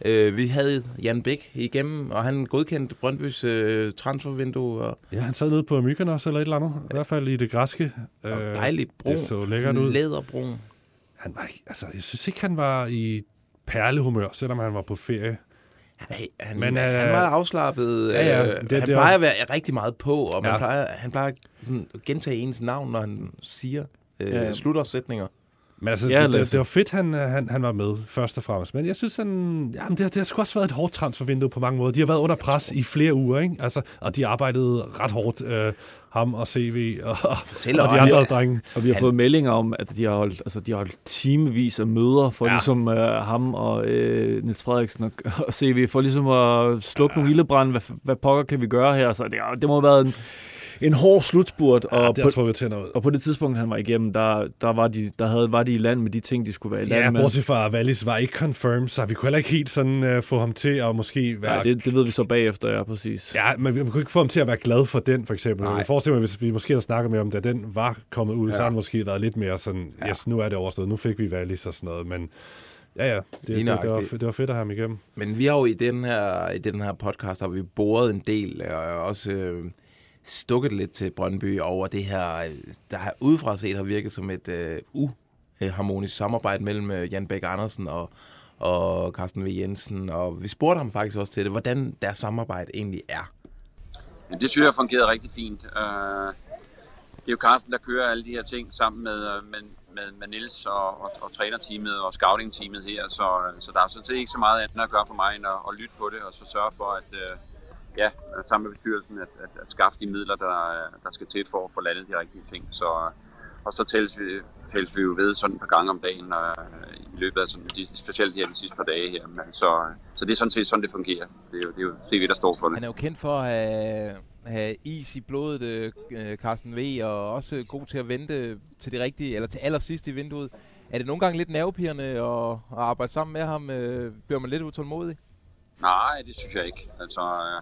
Øh, vi havde Jan Bæk igennem, og han godkendte Brøndbys øh, transfervindue. Og,
Ja, han sad nede på Mykonos eller et eller andet. I hvert fald i det græske.
og dejlig brun.
Det så lækkert ud.
Læderbrun.
Han var ikke, altså, jeg synes ikke, han var i perlehumør, selvom han var på ferie.
Nej, han,
Men, øh,
han var afslappet.
ja, ja,
øh,
det-
han
det er-
plejer at være rigtig meget på, og man
Ja.
plejer, han plejer sådan at gentage ens navn, når han siger øh,
ja.
slutter sætninger.
Men altså,
Ja,
det, det, det, var fedt, han, han, han var med, først og fremmest. Men jeg synes, han, jamen, det, har- det har sgu også været et hårdt transfervindue på mange måder. De har været under pres i flere uger, ikke? Altså, og de arbejdede ret hårdt, øh, ham og CV og,
Fortæller
og de
han-
andre drenge.
Og vi har
Han-
fået meldinger om, at de har holdt, altså, de har holdt timevis af møder for
Ja.
ligesom uh, ham og uh, Niels Frederiksen og, og CV, for ligesom at slukke ja. nogle ildebrand. Hvad, hvad pokker kan vi gøre her? Så det, det må have været en, en hård slutspurt.
Ja,
Og,
det
på,
til noget.
og på det tidspunkt, han var igennem, der, der, var, de, der havde, var de i land med de ting, de skulle være i land
Ja,
med.
bortset fra, at Wallis var ikke confirmed, så vi kunne heller ikke helt sådan uh, få ham til at måske være...
Ja, det, det ved vi så bagefter, ja, præcis.
Ja, men vi, vi kunne ikke få ham til at være glad for den, for eksempel.
Nej.
Jeg forestiller mig, hvis vi måske havde snakket med ham, da den var kommet ud, ja. så
Ja.
har han måske været lidt mere sådan,
Ja.
yes, nu er det overstået, nu fik vi Wallis og sådan noget, men ja, ja, det, det, det, var, det var fedt at have ham igennem.
Men vi har jo i den her, i den her podcast, har vi boret en del, og også øh, stukket lidt til Brøndby over det her, der har udefra set har virket som et øh, uharmonisk samarbejde mellem øh, Jan Bæk Andersen og, og Carsten V. Jensen. Og vi spurgte ham faktisk også til det, hvordan deres samarbejde egentlig er.
Men det synes jeg fungerede rigtig fint. Øh, det er jo Carsten, der kører alle de her ting sammen med, øh, med, med, med Nils og, og, og trænerteamet og scoutingteamet her, så, øh, så der er sådan set ikke så meget andet at gøre for mig end at, at lytte på det, og så sørge for, at øh, ja, øh, sammen med bestyrelsen, at, at, at skaffe de midler, der, øh, der skal til for at få landet de rigtige ting. Så, øh, og så tælles vi, tælles vi jo ved sådan et par gange om dagen og, i løbet af sådan, de, specielt her de sidste par dage her. Men så, så det er sådan set sådan, det fungerer. Det er jo, det er jo CV, der står for det.
Han er jo kendt for at have, have is i blodet, øh, Carsten V, og også god til at vente til det rigtige, eller til allersidst i vinduet. Er det nogle gange lidt nervepirrende at, at arbejde sammen med ham? Øh, bliver man lidt utålmodig?
Nej, det synes jeg ikke. Altså, øh,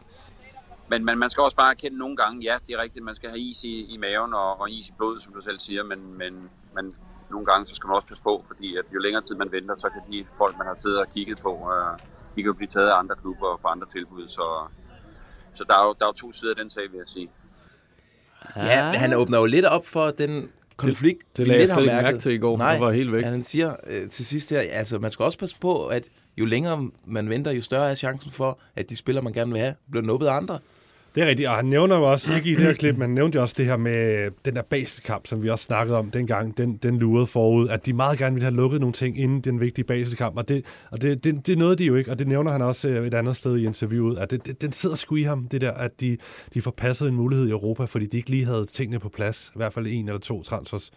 men, men man skal også bare erkende nogle gange, ja, det er rigtigt, man skal have is i, i maven og, og is i blodet, som du selv siger, men, men, men nogle gange så skal man også passe på, fordi at jo længere tid man venter, så kan de folk, man har siddet og kigget på, øh, de kan jo blive taget af andre klubber og få andre tilbud, så, så der, er jo, der er jo to sider af den sag, vil jeg sige.
Ja, men han åbner jo lidt op for den konflikt,
det
vi
lagde jeg slet ikke mærke til i går.
Nej,
var helt væk.
Ja, han siger øh, til sidst her, altså man skal også passe på, at jo længere man venter, jo større er chancen for, at de spillere, man gerne vil have, bliver nubbet af andre.
Det er rigtigt, og han nævner jo også, ikke i det her klip, men han nævnte jo også det her med den der basekamp, som vi også snakkede om dengang, den, den lurede forud, at de meget gerne ville have lukket nogle ting inden den vigtige basekamp, og det, og det, det, det nåede de jo ikke, og det nævner han også øh, et andet sted i interviewet, at det, det, den sidder sgu i ham, det der, at de, de får passet en mulighed i Europa, fordi de ikke lige havde tingene på plads, i hvert fald en eller to transfers.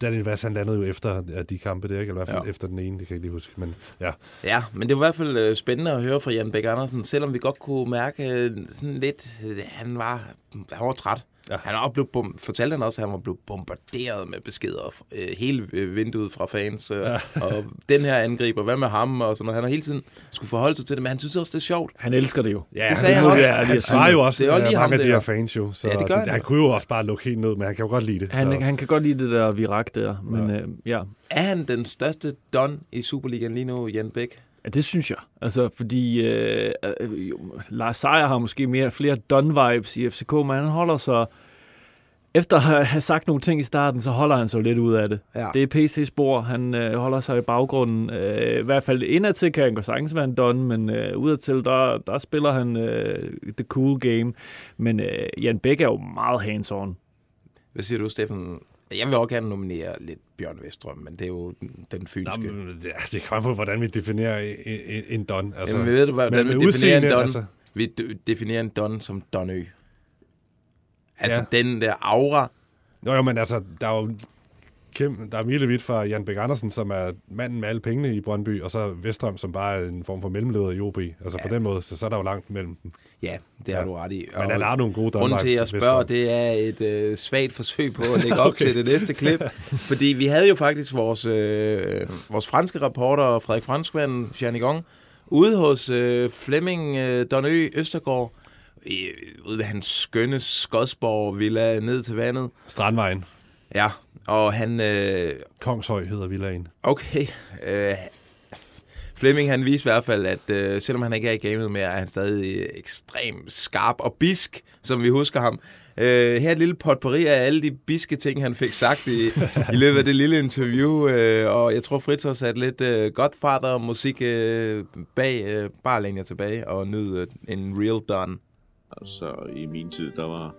Daniel Vass, han landede jo efter de kampe der, ikke? eller i hvert fald
Ja.
ja. efter den ene, det kan jeg ikke lige huske, men ja.
Ja, men det var i hvert fald øh, spændende at høre fra Jan Bæk Andersen, selvom vi godt kunne mærke øh, sådan lidt, øh, han var, han var træt. Ja. Han var også blevet bom- fortalte han også, at han var blevet bombarderet med beskeder øh, hele øh, vinduet fra fans. Øh, ja. Og den her angriber, hvad med ham? Og sådan noget. Han har hele tiden skulle forholde sig til det, men han synes også, det er sjovt.
Han elsker det jo.
Ja,
det sagde han,
han,
også.
han, han svarer jo også
det er jo
øh,
lige
mange af de
der.
her fans jo, så
Ja, det gør han.
han kunne jo også bare lukke helt ned, men han kan jo godt lide det.
Han,
så.
han kan godt lide det der virak der, men ja. Øh, ja.
Er han den største don i Superligaen lige nu, Jan Bæk?
Ja, det synes jeg. Altså, fordi øh, øh, jo, Lars Seier har måske mere flere done-vibes i FCK, men han holder sig... Efter at have sagt nogle ting i starten, så holder han sig lidt ud af det.
Ja.
Det er PC-spor. Han øh, holder sig i baggrunden. Øh, I hvert fald indadtil kan han godt sagtens være en don, men øh, udadtil, der, der spiller han øh, the cool game. Men øh, Jan Bæk er jo meget hands-on.
Hvad siger du, Steffen? Jeg vil også gerne nominere lidt Bjørn Vestrøm, men det er jo den, den fynske.
Nå, men det, det kommer på, hvordan vi definerer en, en, don.
Altså, Jamen, ved du, hvordan
men
vi definerer en don?
altså-.
Vi definerer en don som Donø. Altså
Ja.
ja. den der aura.
Nå jo, men altså, der er jo kæmpe, der er milevidt fra Jan Bæk Andersen, som er manden med alle pengene i Brøndby, og så Vestrøm, som bare er en form for mellemleder i OB. Altså ja. på den måde, så, så er der jo langt mellem dem.
Ja, det har
Ja.
du ret i.
Men han har nogle gode
Grunden til, at jeg spørger,
Vestrøm.
det er et øh, svagt forsøg på at lægge op okay. til det næste klip. Fordi vi havde jo faktisk vores, øh, vores franske reporter, Frederik Franskvand, Janigong, ude hos øh, Flemming øh, Donø Østergaard, øh, ude ved hans skønne Skodsborg Villa ned til vandet.
Strandvejen.
Ja, og han... Øh,
Kongshøj hedder villaen.
Okay. Øh, Flemming han viste i hvert fald, at øh, selvom han ikke er i gamet mere, er han stadig ekstremt skarp og bisk, som vi husker ham. Øh, her er et lille potpourri af alle de biske ting, han fik sagt i, i løbet af det lille interview. Øh, og jeg tror, Fritz har sat lidt øh, Godfather-musik øh, bag. Øh, bare læn jer tilbage og nyd øh, en real done.
Altså, i min tid, der var,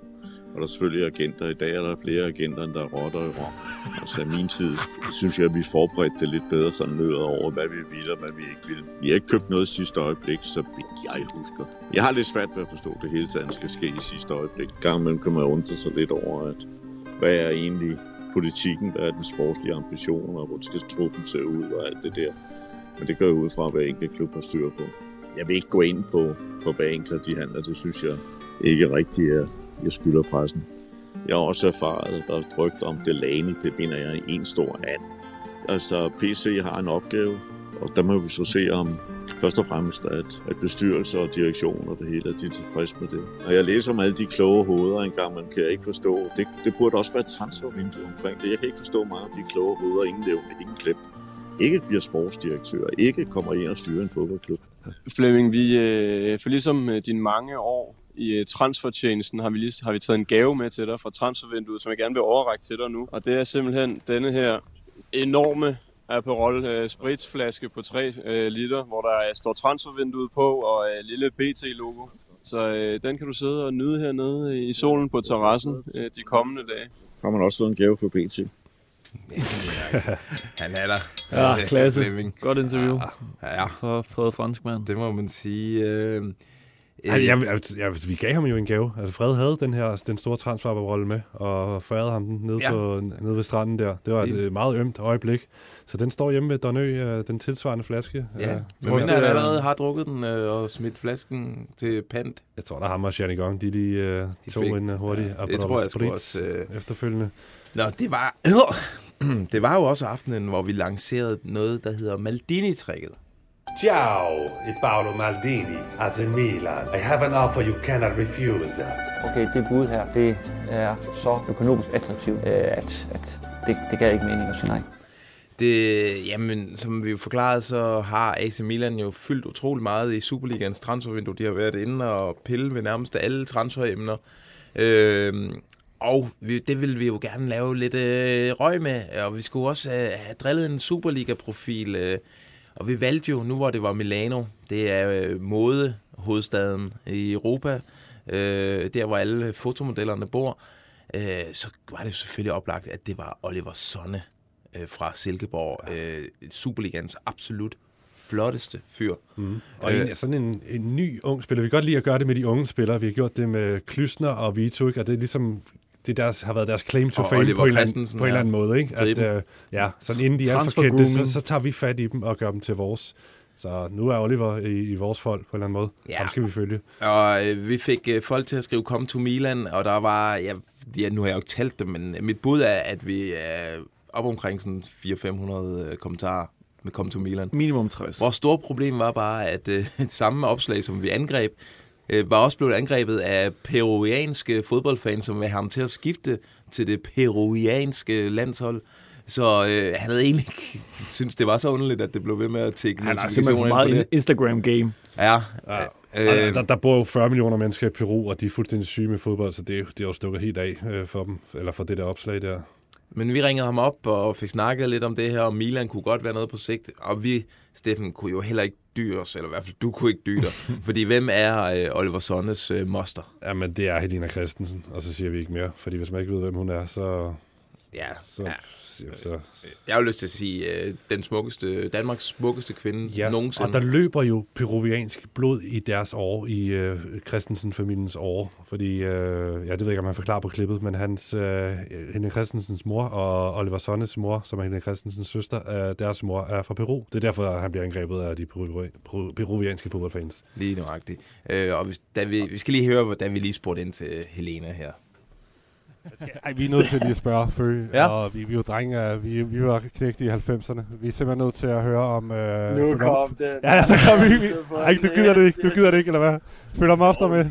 og der selvfølgelig agenter. I dag er der flere agenter, end der er rotter i Rom. Altså, i min tid, synes jeg, at vi forberedte det lidt bedre sådan nødt over, hvad vi ville og hvad vi ikke ville. Vi har ikke købt noget i sidste øjeblik, så jeg husker. Jeg har lidt svært ved at forstå, at det hele tiden skal ske i sidste øjeblik. Gang imellem kan man undre sig lidt over, at hvad er egentlig politikken, hvad er den sportslige ambition, og hvor skal truppen se ud og alt det der. Men det gør jeg ud fra, hvad enkelt klub har styr på. Jeg vil ikke gå ind på, på hvad enkelt de handler. Det synes jeg ikke rigtigt, er jeg skylder pressen. Jeg har også erfaret, at der er drygt om Delaney. Det mener jeg i en stor and. Altså, PC har en opgave, og der må vi så se om først og fremmest, at, at bestyrelser og direktion og det hele, at de er tilfredse med det. Og jeg læser om alle de kloge hoveder engang, man kan jeg ikke forstå. Det, det burde også være et transfervindue omkring det. Jeg kan ikke forstå mange af de kloge hoveder, ingen levende, ingen klip. Ikke bliver sportsdirektør, ikke kommer ind og styrer en fodboldklub.
Flemming, vi, øh, for ligesom øh, dine mange år i øh, transfertjenesten, har vi, lige, har vi taget en gave med til dig fra transfervinduet, som jeg gerne vil overrække til dig nu. Og det er simpelthen denne her enorme Aperol øh, spritsflaske på 3 øh, liter, hvor der øh, står transfervinduet på og øh, lille BT-logo. Så øh, den kan du sidde og nyde hernede i solen på terrassen øh, de kommende dage.
har man også fået en gave på BT.
Han er der.
Ja, klasse. Godt interview.
Ja, ja.
For Fred Franskmand.
Det må man sige. Øh,
Altså, jeg, jeg, jeg, vi gav ham jo en gave. Altså, Fred havde den her den store transferrolle med, og forærede ham den nede,
Ja.
på, nede ved stranden der. Det var et
Lige-
øh, meget ømt øjeblik. Så den står hjemme ved Donø, øh, den tilsvarende flaske.
Ja,
Øh,
men mindre han allerede har drukket den øh, og smidt flasken til pant.
Jeg tror, der ham og Janigong, de lige øh,
De
tog
fik-
en øh, hurtig
Ja, det tror jeg sgu
Spritz
også, øh.
efterfølgende.
Nå, det var... det var jo også aftenen, hvor vi lancerede noget, der hedder Maldini-tricket.
Ciao, è Paolo Maldini, AC Milan. I have an offer you cannot refuse.
Okay, det bud her, det er så økonomisk attraktivt, øh, at, at det, det gav ikke mening at sige nej.
Det, jamen, som vi jo forklarede, så har AC Milan jo fyldt utrolig meget i Superligans transfervindue. De har været inde og pille ved nærmest alle transferemner. Øhm, og vi, det vil vi jo gerne lave lidt øh, røg med, og vi skulle også øh, have drillet en Superliga-profil. Øh, og vi valgte jo, nu hvor det var Milano, det er øh, modehovedstaden i Europa, øh, der hvor alle fotomodellerne bor, øh, så var det jo selvfølgelig oplagt, at det var Oliver Sonne øh, fra Silkeborg. Øh, Superligans absolut flotteste fyr.
Mm. Og en, sådan en, en ny ung spiller. Vi kan godt lide at gøre det med de unge spillere. Vi har gjort det med Klysner og Vito, ikke? og det er ligesom det deres, har været deres claim to
Og
fame
Oliver
på en, eller anden, på en eller anden måde. Ikke? At, øh, ja, sådan inden de er for kendte, så, så tager vi fat i dem og gør dem til vores. Så nu er Oliver i, i vores folk på en eller anden måde.
Ja.
Ham skal vi følge.
Og øh, vi fik øh, folk til at skrive Come to Milan, og der var, ja, ja, nu har jeg jo ikke talt det, men mit bud er, at vi er op omkring sådan 400-500 øh, kommentarer med Come to Milan.
Minimum 60.
Vores store problem var bare, at øh, samme opslag, som vi angreb, øh, var også blevet angrebet af peruvianske fodboldfans, som vil have ham til at skifte til det peruvianske landshold. Så øh, han havde egentlig ikke synes det var så underligt, at det blev ved med at tække
Han har simpelthen for meget Instagram-game.
Ja.
Ja.
Øh,
der, der bor jo 40 millioner mennesker i Peru, og de er fuldstændig syge med fodbold, så det er jo, det er jo stukket helt af øh, for dem, eller for det der opslag der.
Men vi ringede ham op og fik snakket lidt om det her, og Milan kunne godt være noget på sigt. Og vi, Steffen, kunne jo heller ikke dyre os, eller i hvert fald du kunne ikke dyre dig. fordi hvem er øh, Oliver Sonnes øh, moster?
Jamen, det er Helena Christensen, og så siger vi ikke mere, fordi hvis man ikke ved, hvem hun er, så...
Ja,
så,
ja.
Så, så
Jeg har jo lyst til at sige, øh, den smukkeste, Danmarks smukkeste kvinde ja, nogensinde.
Og der løber jo peruviansk blod i deres år, i øh, Christensen-familiens år. Fordi, øh, ja, det ved jeg ikke, om han forklarer på klippet, men hans, øh, Helene Christensens mor og Oliver Sonnes mor, som er Helene Christensens søster, øh, deres mor er fra Peru. Det er derfor, han bliver angrebet af de peru- peru- peruvianske fodboldfans.
Lige nøjagtigt. Øh, og hvis, da vi, vi skal lige høre, hvordan vi lige spurgte ind til Helena her.
Ej, vi er nødt til lige at spørge Fø,
Ja.
og vi, vi er jo drenge, vi, vi var knægt i 90'erne. Vi er simpelthen nødt til at høre om... Øh,
Nu kom den.
Ja, så kom vi. Ej, du gider det ikke, du gider det ikke, eller hvad? Følger Moster med?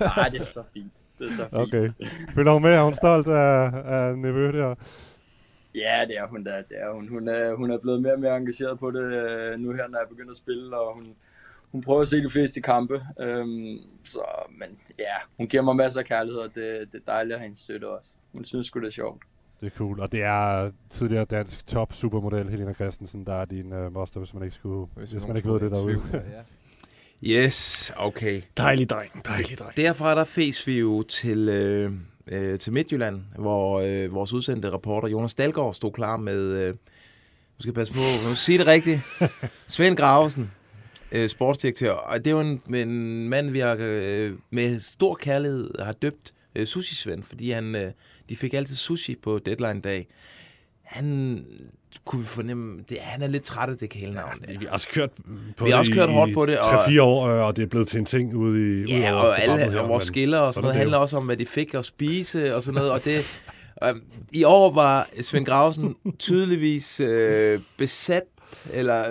Nej, det er så fint. Det er så fint.
Okay. Følger hun med? Er hun stolt af, af Nevø der?
Ja, det er hun da. Det er hun. Hun er, hun er blevet mere og mere engageret på det øh, nu her, når jeg begynder at spille, og hun, hun prøver at se de fleste kampe. Øhm, så, men ja, hun giver mig masser af kærlighed, og det, det er dejligt at have hendes støtte også. Hun synes sgu, det er sjovt.
Det er cool. Og det er tidligere dansk top supermodel Helena Christensen, der er din uh, moster, hvis man ikke skulle, hvis, hvis man ikke ved det derude.
Yes, okay.
Dejlig dreng, dejlig dreng.
Derfra der fes vi jo til, øh, øh, til Midtjylland, hvor øh, vores udsendte reporter Jonas Dalgaard stod klar med, øh, nu skal jeg passe på, nu sige det rigtigt, Svend Gravesen, øh, sportsdirektør. Og det er jo en, en mand, vi har øh, med stor kærlighed har døbt øh, Sushi Svend, fordi han, øh, de fik altid sushi på deadline-dag. Han kunne vi fornemme, det, han er lidt træt af det kælenavn. Ja,
Vi har også kørt på
vi har også kørt hårdt på det.
3-4 år, øh, og det er blevet til en ting ude i ude
Ja,
over
og alle
her,
og vores skiller og sådan noget
er
handler også om, hvad de fik at spise og sådan noget. Og det, øh, I år var Svend Grausen tydeligvis øh, besat, eller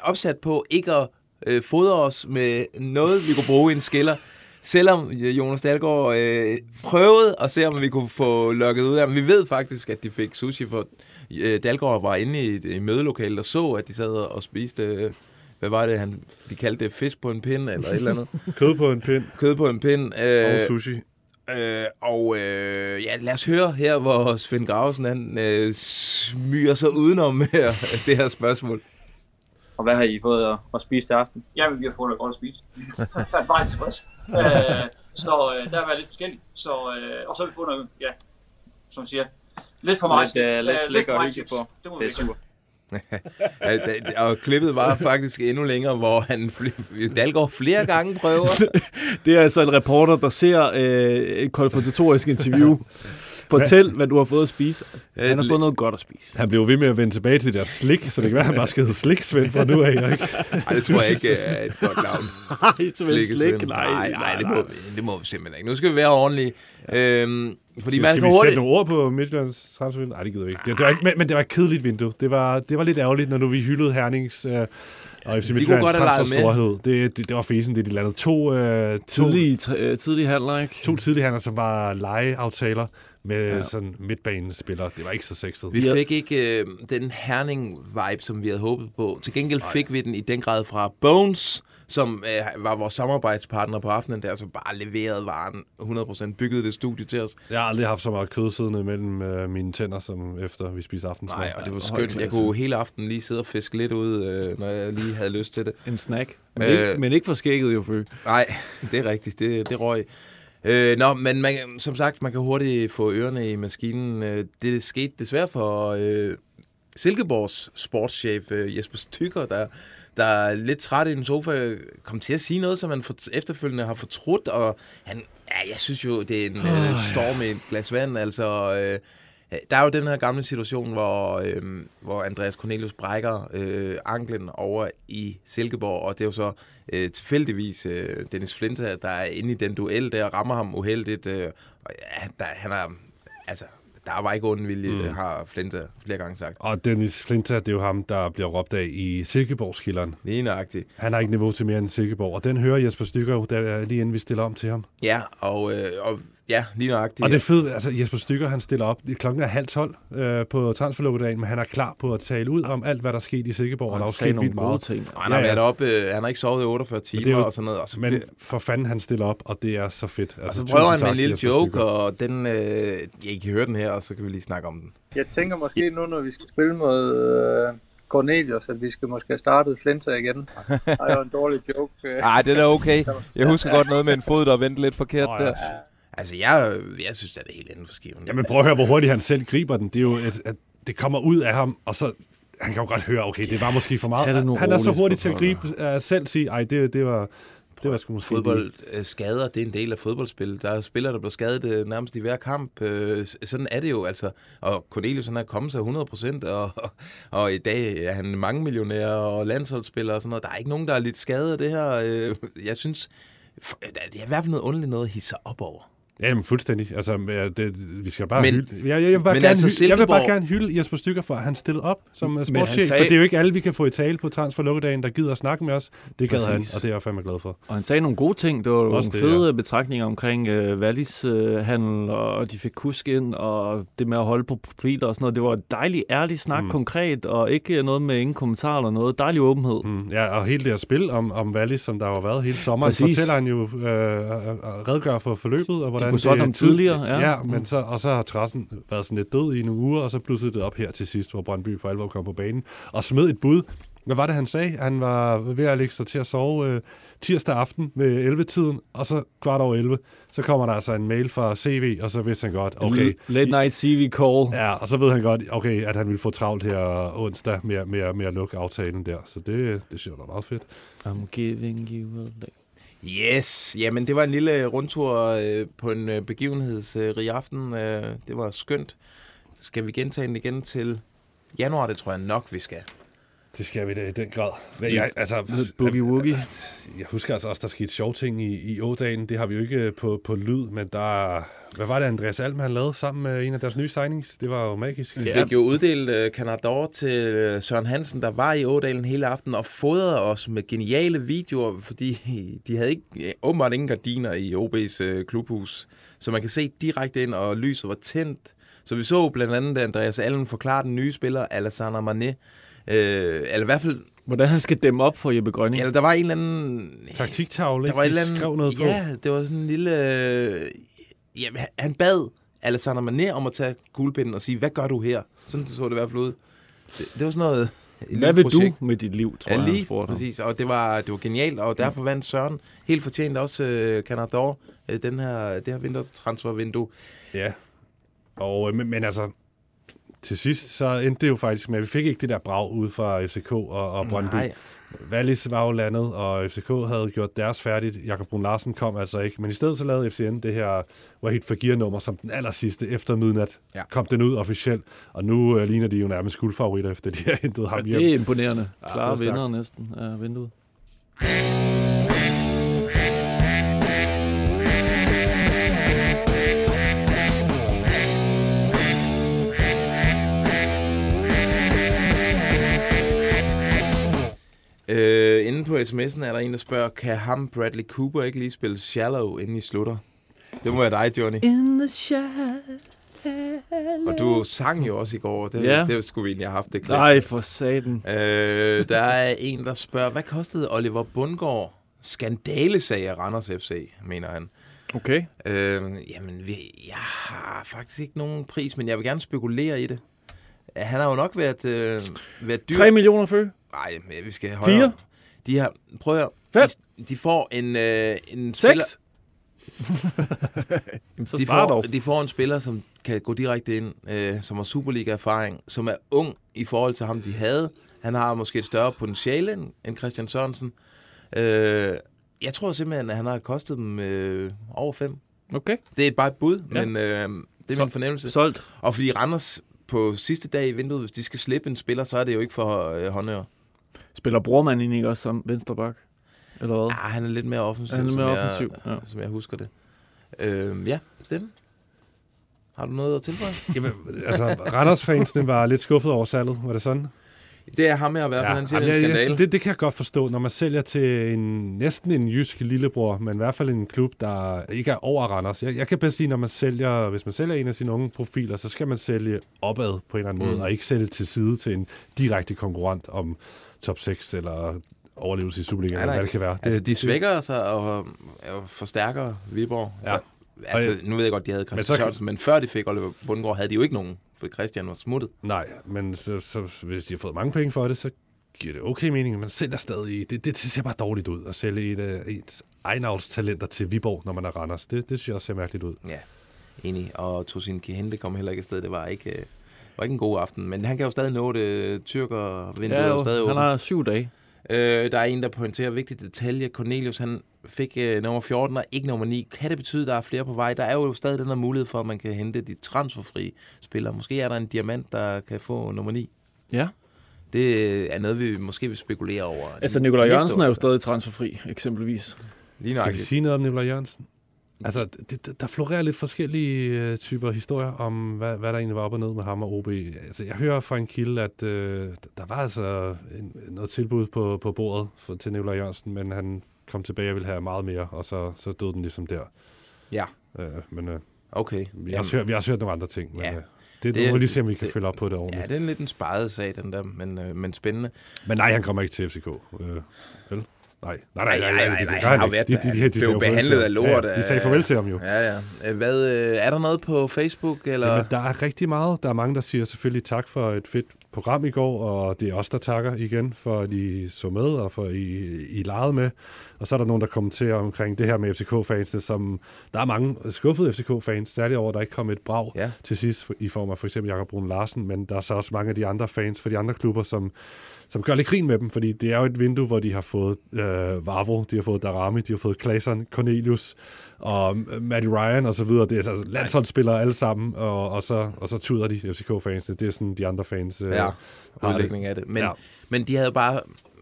opsat på ikke at øh, fodre os med noget, vi kunne bruge i en skiller. Selvom øh, Jonas Dahlgaard øh, prøvede at se, om vi kunne få lukket ud af dem. Vi ved faktisk, at de fik sushi, for øh, Dahlgaard var inde i, i mødelokalet og så, at de sad og spiste... Øh, hvad var det, han, de kaldte det? Fisk på en pind, eller et eller andet?
Kød på en pind.
Kød på en pind. Øh,
Og sushi.
Øh, og øh, ja, lad os høre her, hvor Svend Gravesen han, øh, smyger sig udenom her, det her spørgsmål.
Og hvad har I fået at, at spise til aften?
Jamen, vi har fået noget godt at spise. Jeg er bare tilfreds. øh, så øh, der har været lidt forskelligt. Så, øh, og så har vi fået noget, ja, som siger, lidt for meget.
Lidt, øh, lidt
øh,
slik
for
og
meget
på.
Det må
Det er super.
Ja, og klippet var faktisk endnu længere, hvor han fl- Dalgaard flere gange prøver.
Det er altså en reporter, der ser øh, et konfrontatorisk interview. Fortæl, hvad du har fået at spise. Han har fået noget godt at spise.
Han blev ved med at vende tilbage til deres slik, så det kan være, at han bare skal hedde Slik Svend fra nu af. Ikke?
Ej, det tror jeg ikke er et godt navn.
Nej, slik. Nej,
nej,
nej,
nej, det,
nej.
må, vi- det må vi simpelthen ikke. Nu skal vi være ordentlige. Øhm, fordi man
skal vi sætte
hurtigt...
nogle ord på Midtjyllands transfervindue? Nej, det gider vi ikke. Det, det var ikke men, men det var et kedeligt vindue. Det var, det var lidt ærgerligt, når nu vi hyldede Hernings øh, og FC Midtjyllands transferstorhed. Det, det, det var fesen, det de landede. To, øh, to,
Tidlige, øh, tidlige handler, ikke?
to tidlige handler, som var legeaftaler med
Ja.
sådan midtbanespillere. Det var ikke så sexet.
Vi fik ikke øh, den Herning-vibe, som vi havde håbet på. Til gengæld fik vi den i den grad fra Bones, som øh, var vores samarbejdspartner på aftenen der, som bare leverede varen 100%, byggede det studie til os.
Jeg har aldrig haft så meget kød siddende mellem øh, mine tænder, som efter vi spiste aftensmad.
Nej, og det var skønt. Jeg kunne hele aftenen lige sidde og fiske lidt ud, øh, når jeg lige havde lyst til det.
En snack. Men,
Øh,
ikke, men ikke for skægget jo, Fø.
Nej, det er rigtigt. Det, det røg. Øh, nå, men man, som sagt, man kan hurtigt få ørerne i maskinen. Øh, det skete desværre for øh, Silkeborgs sportschef øh, Jesper Stykker, der, der er lidt træt i en sofa, kom til at sige noget, som han for, efterfølgende har fortrudt, og han, ja, jeg synes jo, det er en øh, storm i et glas vand, altså... Øh, der er jo den her gamle situation, hvor, øh, hvor Andreas Cornelius brækker øh, anklen over i Silkeborg, og det er jo så øh, tilfældigvis øh, Dennis Flinta, der er inde i den duel der, rammer ham uheldigt. Øh, og ja, der, han er, altså, der var ikke ond vilje, mm. Det har Flinta flere gange sagt.
Og Dennis Flinta, det er jo ham, der bliver råbt af i Silkeborgskilderen.
Lige nøjagtigt.
Han har ikke niveau til mere end Silkeborg, og den hører Jesper Stykker der, lige inden vi stiller om til ham.
Ja, og, øh, og ja, lige nøjagtigt.
Og det er fedt, altså Jesper Stykker, han stiller op, klokken er halv tolv øh, på transferlukkedagen, men han er klar på at tale ud om alt, hvad der er sket i Silkeborg, og,
Og
der er
han
jo
sagde
sket
nogle
vildt meget.
ting.
Og han har været op, øh, han har ikke sovet i 48
Men det er
timer
jo-
og sådan noget. Og så,
Men for fanden, han stiller op, og det er så fedt.
og så prøver han med en lille
Jesper
joke,
Stykker.
og den, øh, I kan høre den her, og så kan vi lige snakke om den.
Jeg tænker måske nu, når vi skal spille mod øh, Cornelius, at vi skal måske have startet Flinta igen. Det er jo en dårlig joke. øh.
Nej, det er da okay. Jeg husker godt noget med en fod, der vendte lidt forkert
Åh, ja.
der.
Altså, jeg, jeg synes, at det er helt inden for skiven.
Jamen prøv at høre, hvor hurtigt han selv griber den. Det er jo, at, at det kommer ud af ham, og så han kan jo godt høre, okay, det var måske for meget. Han er så
roligt,
hurtig til at gribe uh, selv sige, ej, det, det var, det var sgu måske...
Fodbold øh, skader, det er en del af fodboldspil. Der er spillere, der bliver skadet øh, nærmest i hver kamp. Øh, sådan er det jo, altså. Og Cornelius, han er kommet sig 100 procent, og, og i dag er han mange millionær og landsholdsspiller og sådan noget. Der er ikke nogen, der er lidt skadet af det her. Øh, jeg synes, det er i hvert fald noget underligt noget at hisse op over.
Jamen, fuldstændig. Altså, ja, det, vi skal bare
Men-
hylde. Jeg, jeg, jeg, vil bare gerne
altså,
hylde, jeg vil bare gerne hylde Jesper Stykker for, at han stillede op som sportschef.
sagde-
For det er jo ikke alle, vi kan få i tale på transferlukkedagen, der gider at snakke med os. Det gad han, og det er jeg fandme glad for.
Og han sagde nogle gode ting. Det var
Også
nogle
det,
fede
ja.
betragtninger omkring øh, Wallis øh, handel, og de fik kusk ind, og det med at holde på profiler og sådan noget. Det var et dejligt ærligt snak, mm. Konkret, og ikke noget med ingen kommentarer eller noget. Dejlig åbenhed.
Mm, ja, og hele det her spil om, om Wallis, som der har været hele sommeren,
Præcis.
fortæller han jo øh, og redegør for forløbet, og hvordan
kunne solgt
det
ham
tid-
tidligere, ja.
ja
Mm.
men så, og så har Trassen været sådan lidt død i nogle uger, og så pludselig det op her til sidst, hvor Brøndby for alvor kom på banen, og smed et bud. Hvad var det, han sagde? Han var ved at lægge sig til at sove øh, tirsdag aften ved 11-tiden, og så kvart over 11, så kommer der altså en mail fra CV, og så vidste han godt, okay,
Late night CV call.
Ja, og så ved han godt, okay, at han ville få travlt her onsdag med, med, med at lukke aftalen der. Så det, det synes jeg var meget fedt.
I'm giving you a leg.
Yes, jamen det var en lille øh, rundtur øh, på en øh, begivenhedsrig aften. Øh, det var skønt. Skal vi gentage den igen til januar? Det tror jeg nok, vi skal.
Det skal vi da i den grad. Men jeg, altså,
Boogie Woogie.
Jeg husker altså også, der skete sjove ting i, i Ådalen. Det har vi jo ikke øh, på, på lyd, men der... Hvad var det, Andreas Alm, han lavede sammen med en af deres nye signings? Det var jo magisk.
Vi fik jo uddelt uh, Canador til øh, Søren Hansen, der var i Ådalen hele aften og fodrede os med geniale videoer, fordi de havde ikke, øh, åbenbart ingen gardiner i OB's uh, klubhus. Så man kan se direkte ind, og lyset var tændt. Så vi så blandt andet at Andreas Allen forklare den nye spiller, Alassane Mané. Uh, eller i hvert fald
Hvordan han skal dæmme op for Jeppe Grønning.
Eller der var en eller anden...
Taktiktavle,
Der var
ikke?
en
De
eller
skrev noget på.
ja, det var sådan en lille... øh, Jamen, han- han bad Alessandro Mané om at tage kuglepinden og sige, hvad gør du her? Sådan så det i hvert fald ud. Det, det var sådan noget... et
Hvad
lille
vil
projekt.
du med dit liv, tror
ja,
jeg, han
lige
spurgte ham.
præcis. Og det var, det var genialt, og derfor vandt Søren helt fortjent også uh, Canador uh, den her, det her vintertransfervindue.
Ja. Og, øh, men, men altså, til sidst så endte det jo faktisk med, at vi fik ikke det der brag ud fra FCK og, og Brøndby.
Nej.
Wallis var jo landet, og FCK havde gjort deres færdigt. Jakob Brun Larsen kom altså ikke. Men i stedet så lavede FCN det her Wahid Fagir-nummer som den aller sidste efter midnat.
Ja.
Kom den ud officielt, og nu uh, ligner de jo nærmest guldfavoritter, efter de har hentet ham
Ja,
hjem.
det er imponerende.
Ja,
Klare
var stærkt.
vinder næsten af vinduet.
Øh, inde på sms'en er der en, der spørger, kan ham Bradley Cooper ikke lige spille Shallow, inden I slutter? Det må være dig, Johnny.
In the shadow.
Og du sang jo også i går. Det,
Ja.
det skulle vi egentlig have haft det klip.
Nej, for satan.
Øh, der er en, der spørger, hvad kostede Oliver Bundgaard skandalesag af Randers FC, mener han.
Okay.
Øh, jamen, vi, jeg har faktisk ikke nogen pris, men jeg vil gerne spekulere i det. Han har jo nok været, øh, været dyr.
3 millioner før.
Nej, vi skal højere.
Fire?
De har, prøv at.
Fem?
De, de får en, øh, en
Seks?
spiller...
Jamen, så
de, får,
dog.
de får en spiller, som kan gå direkte ind, øh, som har Superliga-erfaring, som er ung i forhold til ham, de havde. Han har måske et større potentiale end, end Christian Sørensen. Øh, jeg tror simpelthen, at han har kostet dem øh, over fem.
Okay.
Det er bare et bud,
ja.
men øh, det er
Sol-
min fornemmelse.
solgt.
Og fordi Randers på sidste dag i vinduet, hvis de skal slippe en spiller, så er det jo ikke for øh, håndører.
Spiller Brormand egentlig ikke også som vensterbak? Eller hvad?
Ja, han er lidt mere offensiv,
Han er lidt
som,
mere
jeg,
offensiv, ja.
som jeg husker det. Øh, ja, Steffen? Har du noget at tilføje?
Jamen, altså, Randers-fansene var lidt skuffet over salget, var det sådan?
Det er ham her i hvert fald, han siger,
jamen,
det er en
jeg- jeg-
skandale.
det, det kan jeg godt forstå, når man sælger til en, næsten en jysk lillebror, men i hvert fald en klub, der ikke er over Randers. Jeg, jeg kan bedst sige, når man sælger, hvis man sælger en af sine unge profiler, så skal man sælge opad på en eller anden
Mm.
måde, og ikke sælge til side til en direkte konkurrent om top 6 eller overlevelse i Superligaen, eller hvad det kan være.
Altså,
det,
de svækker sig og, og forstærker Viborg.
Ja.
Altså, nu ved jeg godt, de havde
Men
Christian
så-
Sørensen, men før de fik Oliver Bundgaard, havde de jo ikke nogen, for Christian var smuttet.
Nej, men så, så, hvis de har fået mange penge for det, så giver det okay mening, men sælger stadig. Det, det ser bare dårligt ud at sælge et af ens egenavlstalenter til Viborg, når man er Randers. Det, det synes jeg også ser mærkeligt ud.
Ja, enig. Og Tosin Kehinde kom heller ikke afsted. Det var ikke, øh, var ikke en god aften. Men han kan jo stadig nå det. Tyrker vinduet
Ja,
er
jo,
jo stadig
han
åbent.
har syv dage.
Øh, der er en, der pointerer vigtig detalje. Cornelius, han fik øh, nummer 14 og ikke nummer 9. Kan det betyde, at der er flere på vej? Der er jo stadig den her mulighed for, at man kan hente de transferfri spillere. Måske er der en diamant, der kan få nummer 9.
Ja.
Det er noget, vi måske vil spekulere over.
Altså, Nikolaj Jørgensen er jo stadig transferfri, eksempelvis.
Lige
Skal vi sige noget om Nikolaj Jørgensen? Altså, det, det- der florerer lidt forskellige øh, typer historier om, hvad, hvad der egentlig var op og ned med ham og OB. Altså, jeg hører fra en kilde, at øh, der var altså en, noget tilbud på, på bordet for, til Nikolaj Jørgensen, men han kom tilbage og ville have meget mere, og så, så døde den ligesom der.
Ja.
Øh, men øh,
Okay.
vi, har også hørt, vi har hørt nogle andre ting. Men,
Ja.
øh, det, det må vi lige se, om vi kan følge op på det
Ja,
ordentligt.
det er en lidt en sparet sag, den der, men, øh, men spændende.
Men nej, han kommer ikke til FCK. Øh, vel? Nej, nej, nej, nej,
nej,
det-
nej, nej, han har været
De- de- de- de sagde
blev behandlet af lort.
Ja, de sagde farvel til ham jo.
Ja, ja. Hvad, øh, er der noget på Facebook? Eller?
Jamen, der er rigtig meget. Der er mange, der siger selvfølgelig tak for et fedt program i går, og det er os, der takker igen for, at I så med, og for, at I, I legede med. Og så er der nogen, der kommenterer omkring det her med FCK-fansene, som der er mange skuffede FCK-fans, særligt over, at der ikke kom et brag
ja.
til sidst, i form af for eksempel Jakob Brun Larsen, men der er så også mange af de andre fans for de andre klubber, som, som gør lidt grin med dem, fordi det er jo et vindue, hvor de har fået øh, Vavro, de har fået Darami, de har fået Klaasson, Cornelius og Matty Ryan og så videre. Det er altså landsholdsspillere alle sammen, og, og, så, og så tuder de FCK-fans. Det er sådan, de andre fans øh,
Ja, udlægning af det. Men,
Ja.
men de havde bare,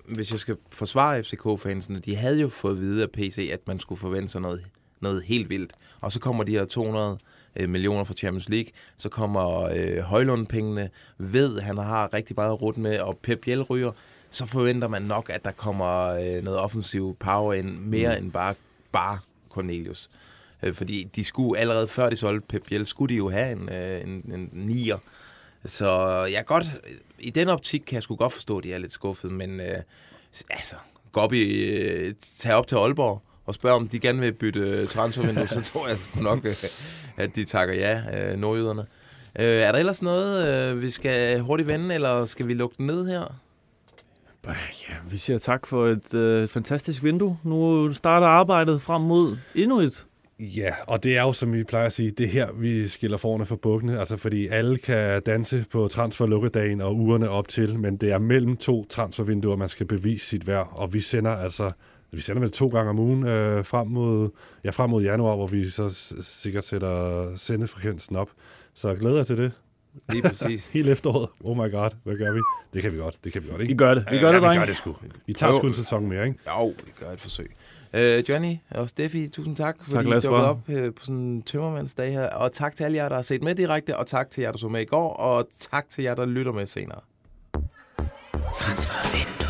hvis jeg skal forsvare FCK-fansene, de havde jo fået at vide af PC, at man skulle forvente sig noget, noget helt vildt. Og så kommer de her 200 øh, millioner fra Champions League, så kommer øh, Højlund-pengene, ved, han har rigtig meget at rute med, og Pep Biel ryger, så forventer man nok, at der kommer øh, noget offensiv power ind, mere mm. end bare, bare Cornelius. Øh, fordi de skulle allerede før de solgte Pep Biel, skulle de jo have en, øh, en, en nier. Så jeg godt, i den optik kan jeg sgu godt forstå, at de er lidt skuffede, men øh, altså, gå op i, øh, tag op til Aalborg og spørg, om de gerne vil bytte øh, transfervindue, så tror jeg sgu nok, øh, at de takker ja, øh, nordjyderne. Øh, er der ellers noget, øh, vi skal hurtigt vende, eller skal vi lukke den ned her?
Ja, vi siger tak for et øh, fantastisk vindue. Nu starter arbejdet frem mod endnu et
Ja, og det er jo, som vi plejer at sige, det her, vi skiller forne fra bukkene, altså fordi alle kan danse på transferlukkedagen og ugerne op til, men det er mellem to transfervinduer, man skal bevise sit værd, og vi sender altså vi sender vel to gange om ugen øh, frem, mod, ja, frem mod januar, hvor vi så sikkert sætter sendefrekvensen op. Så glæder jeg til det.
Lige præcis.
Hele efteråret. Oh my god, hvad gør vi? Det kan vi godt, det kan vi godt, ikke?
Vi gør det. Vi gør
ja,
det,
vi
drenge.
gør det sgu. Vi tager
Jo.
sgu en sæson mere, ikke?
Jo, vi gør et forsøg. Øh, Johnny og Steffi, tusind tak, fordi I dukkede op øh, på sådan en tømmermandsdag her. Og tak til alle jer, der har set med direkte, og tak til jer, der så med i går, og tak til jer, der lytter med senere.
Transfervindue.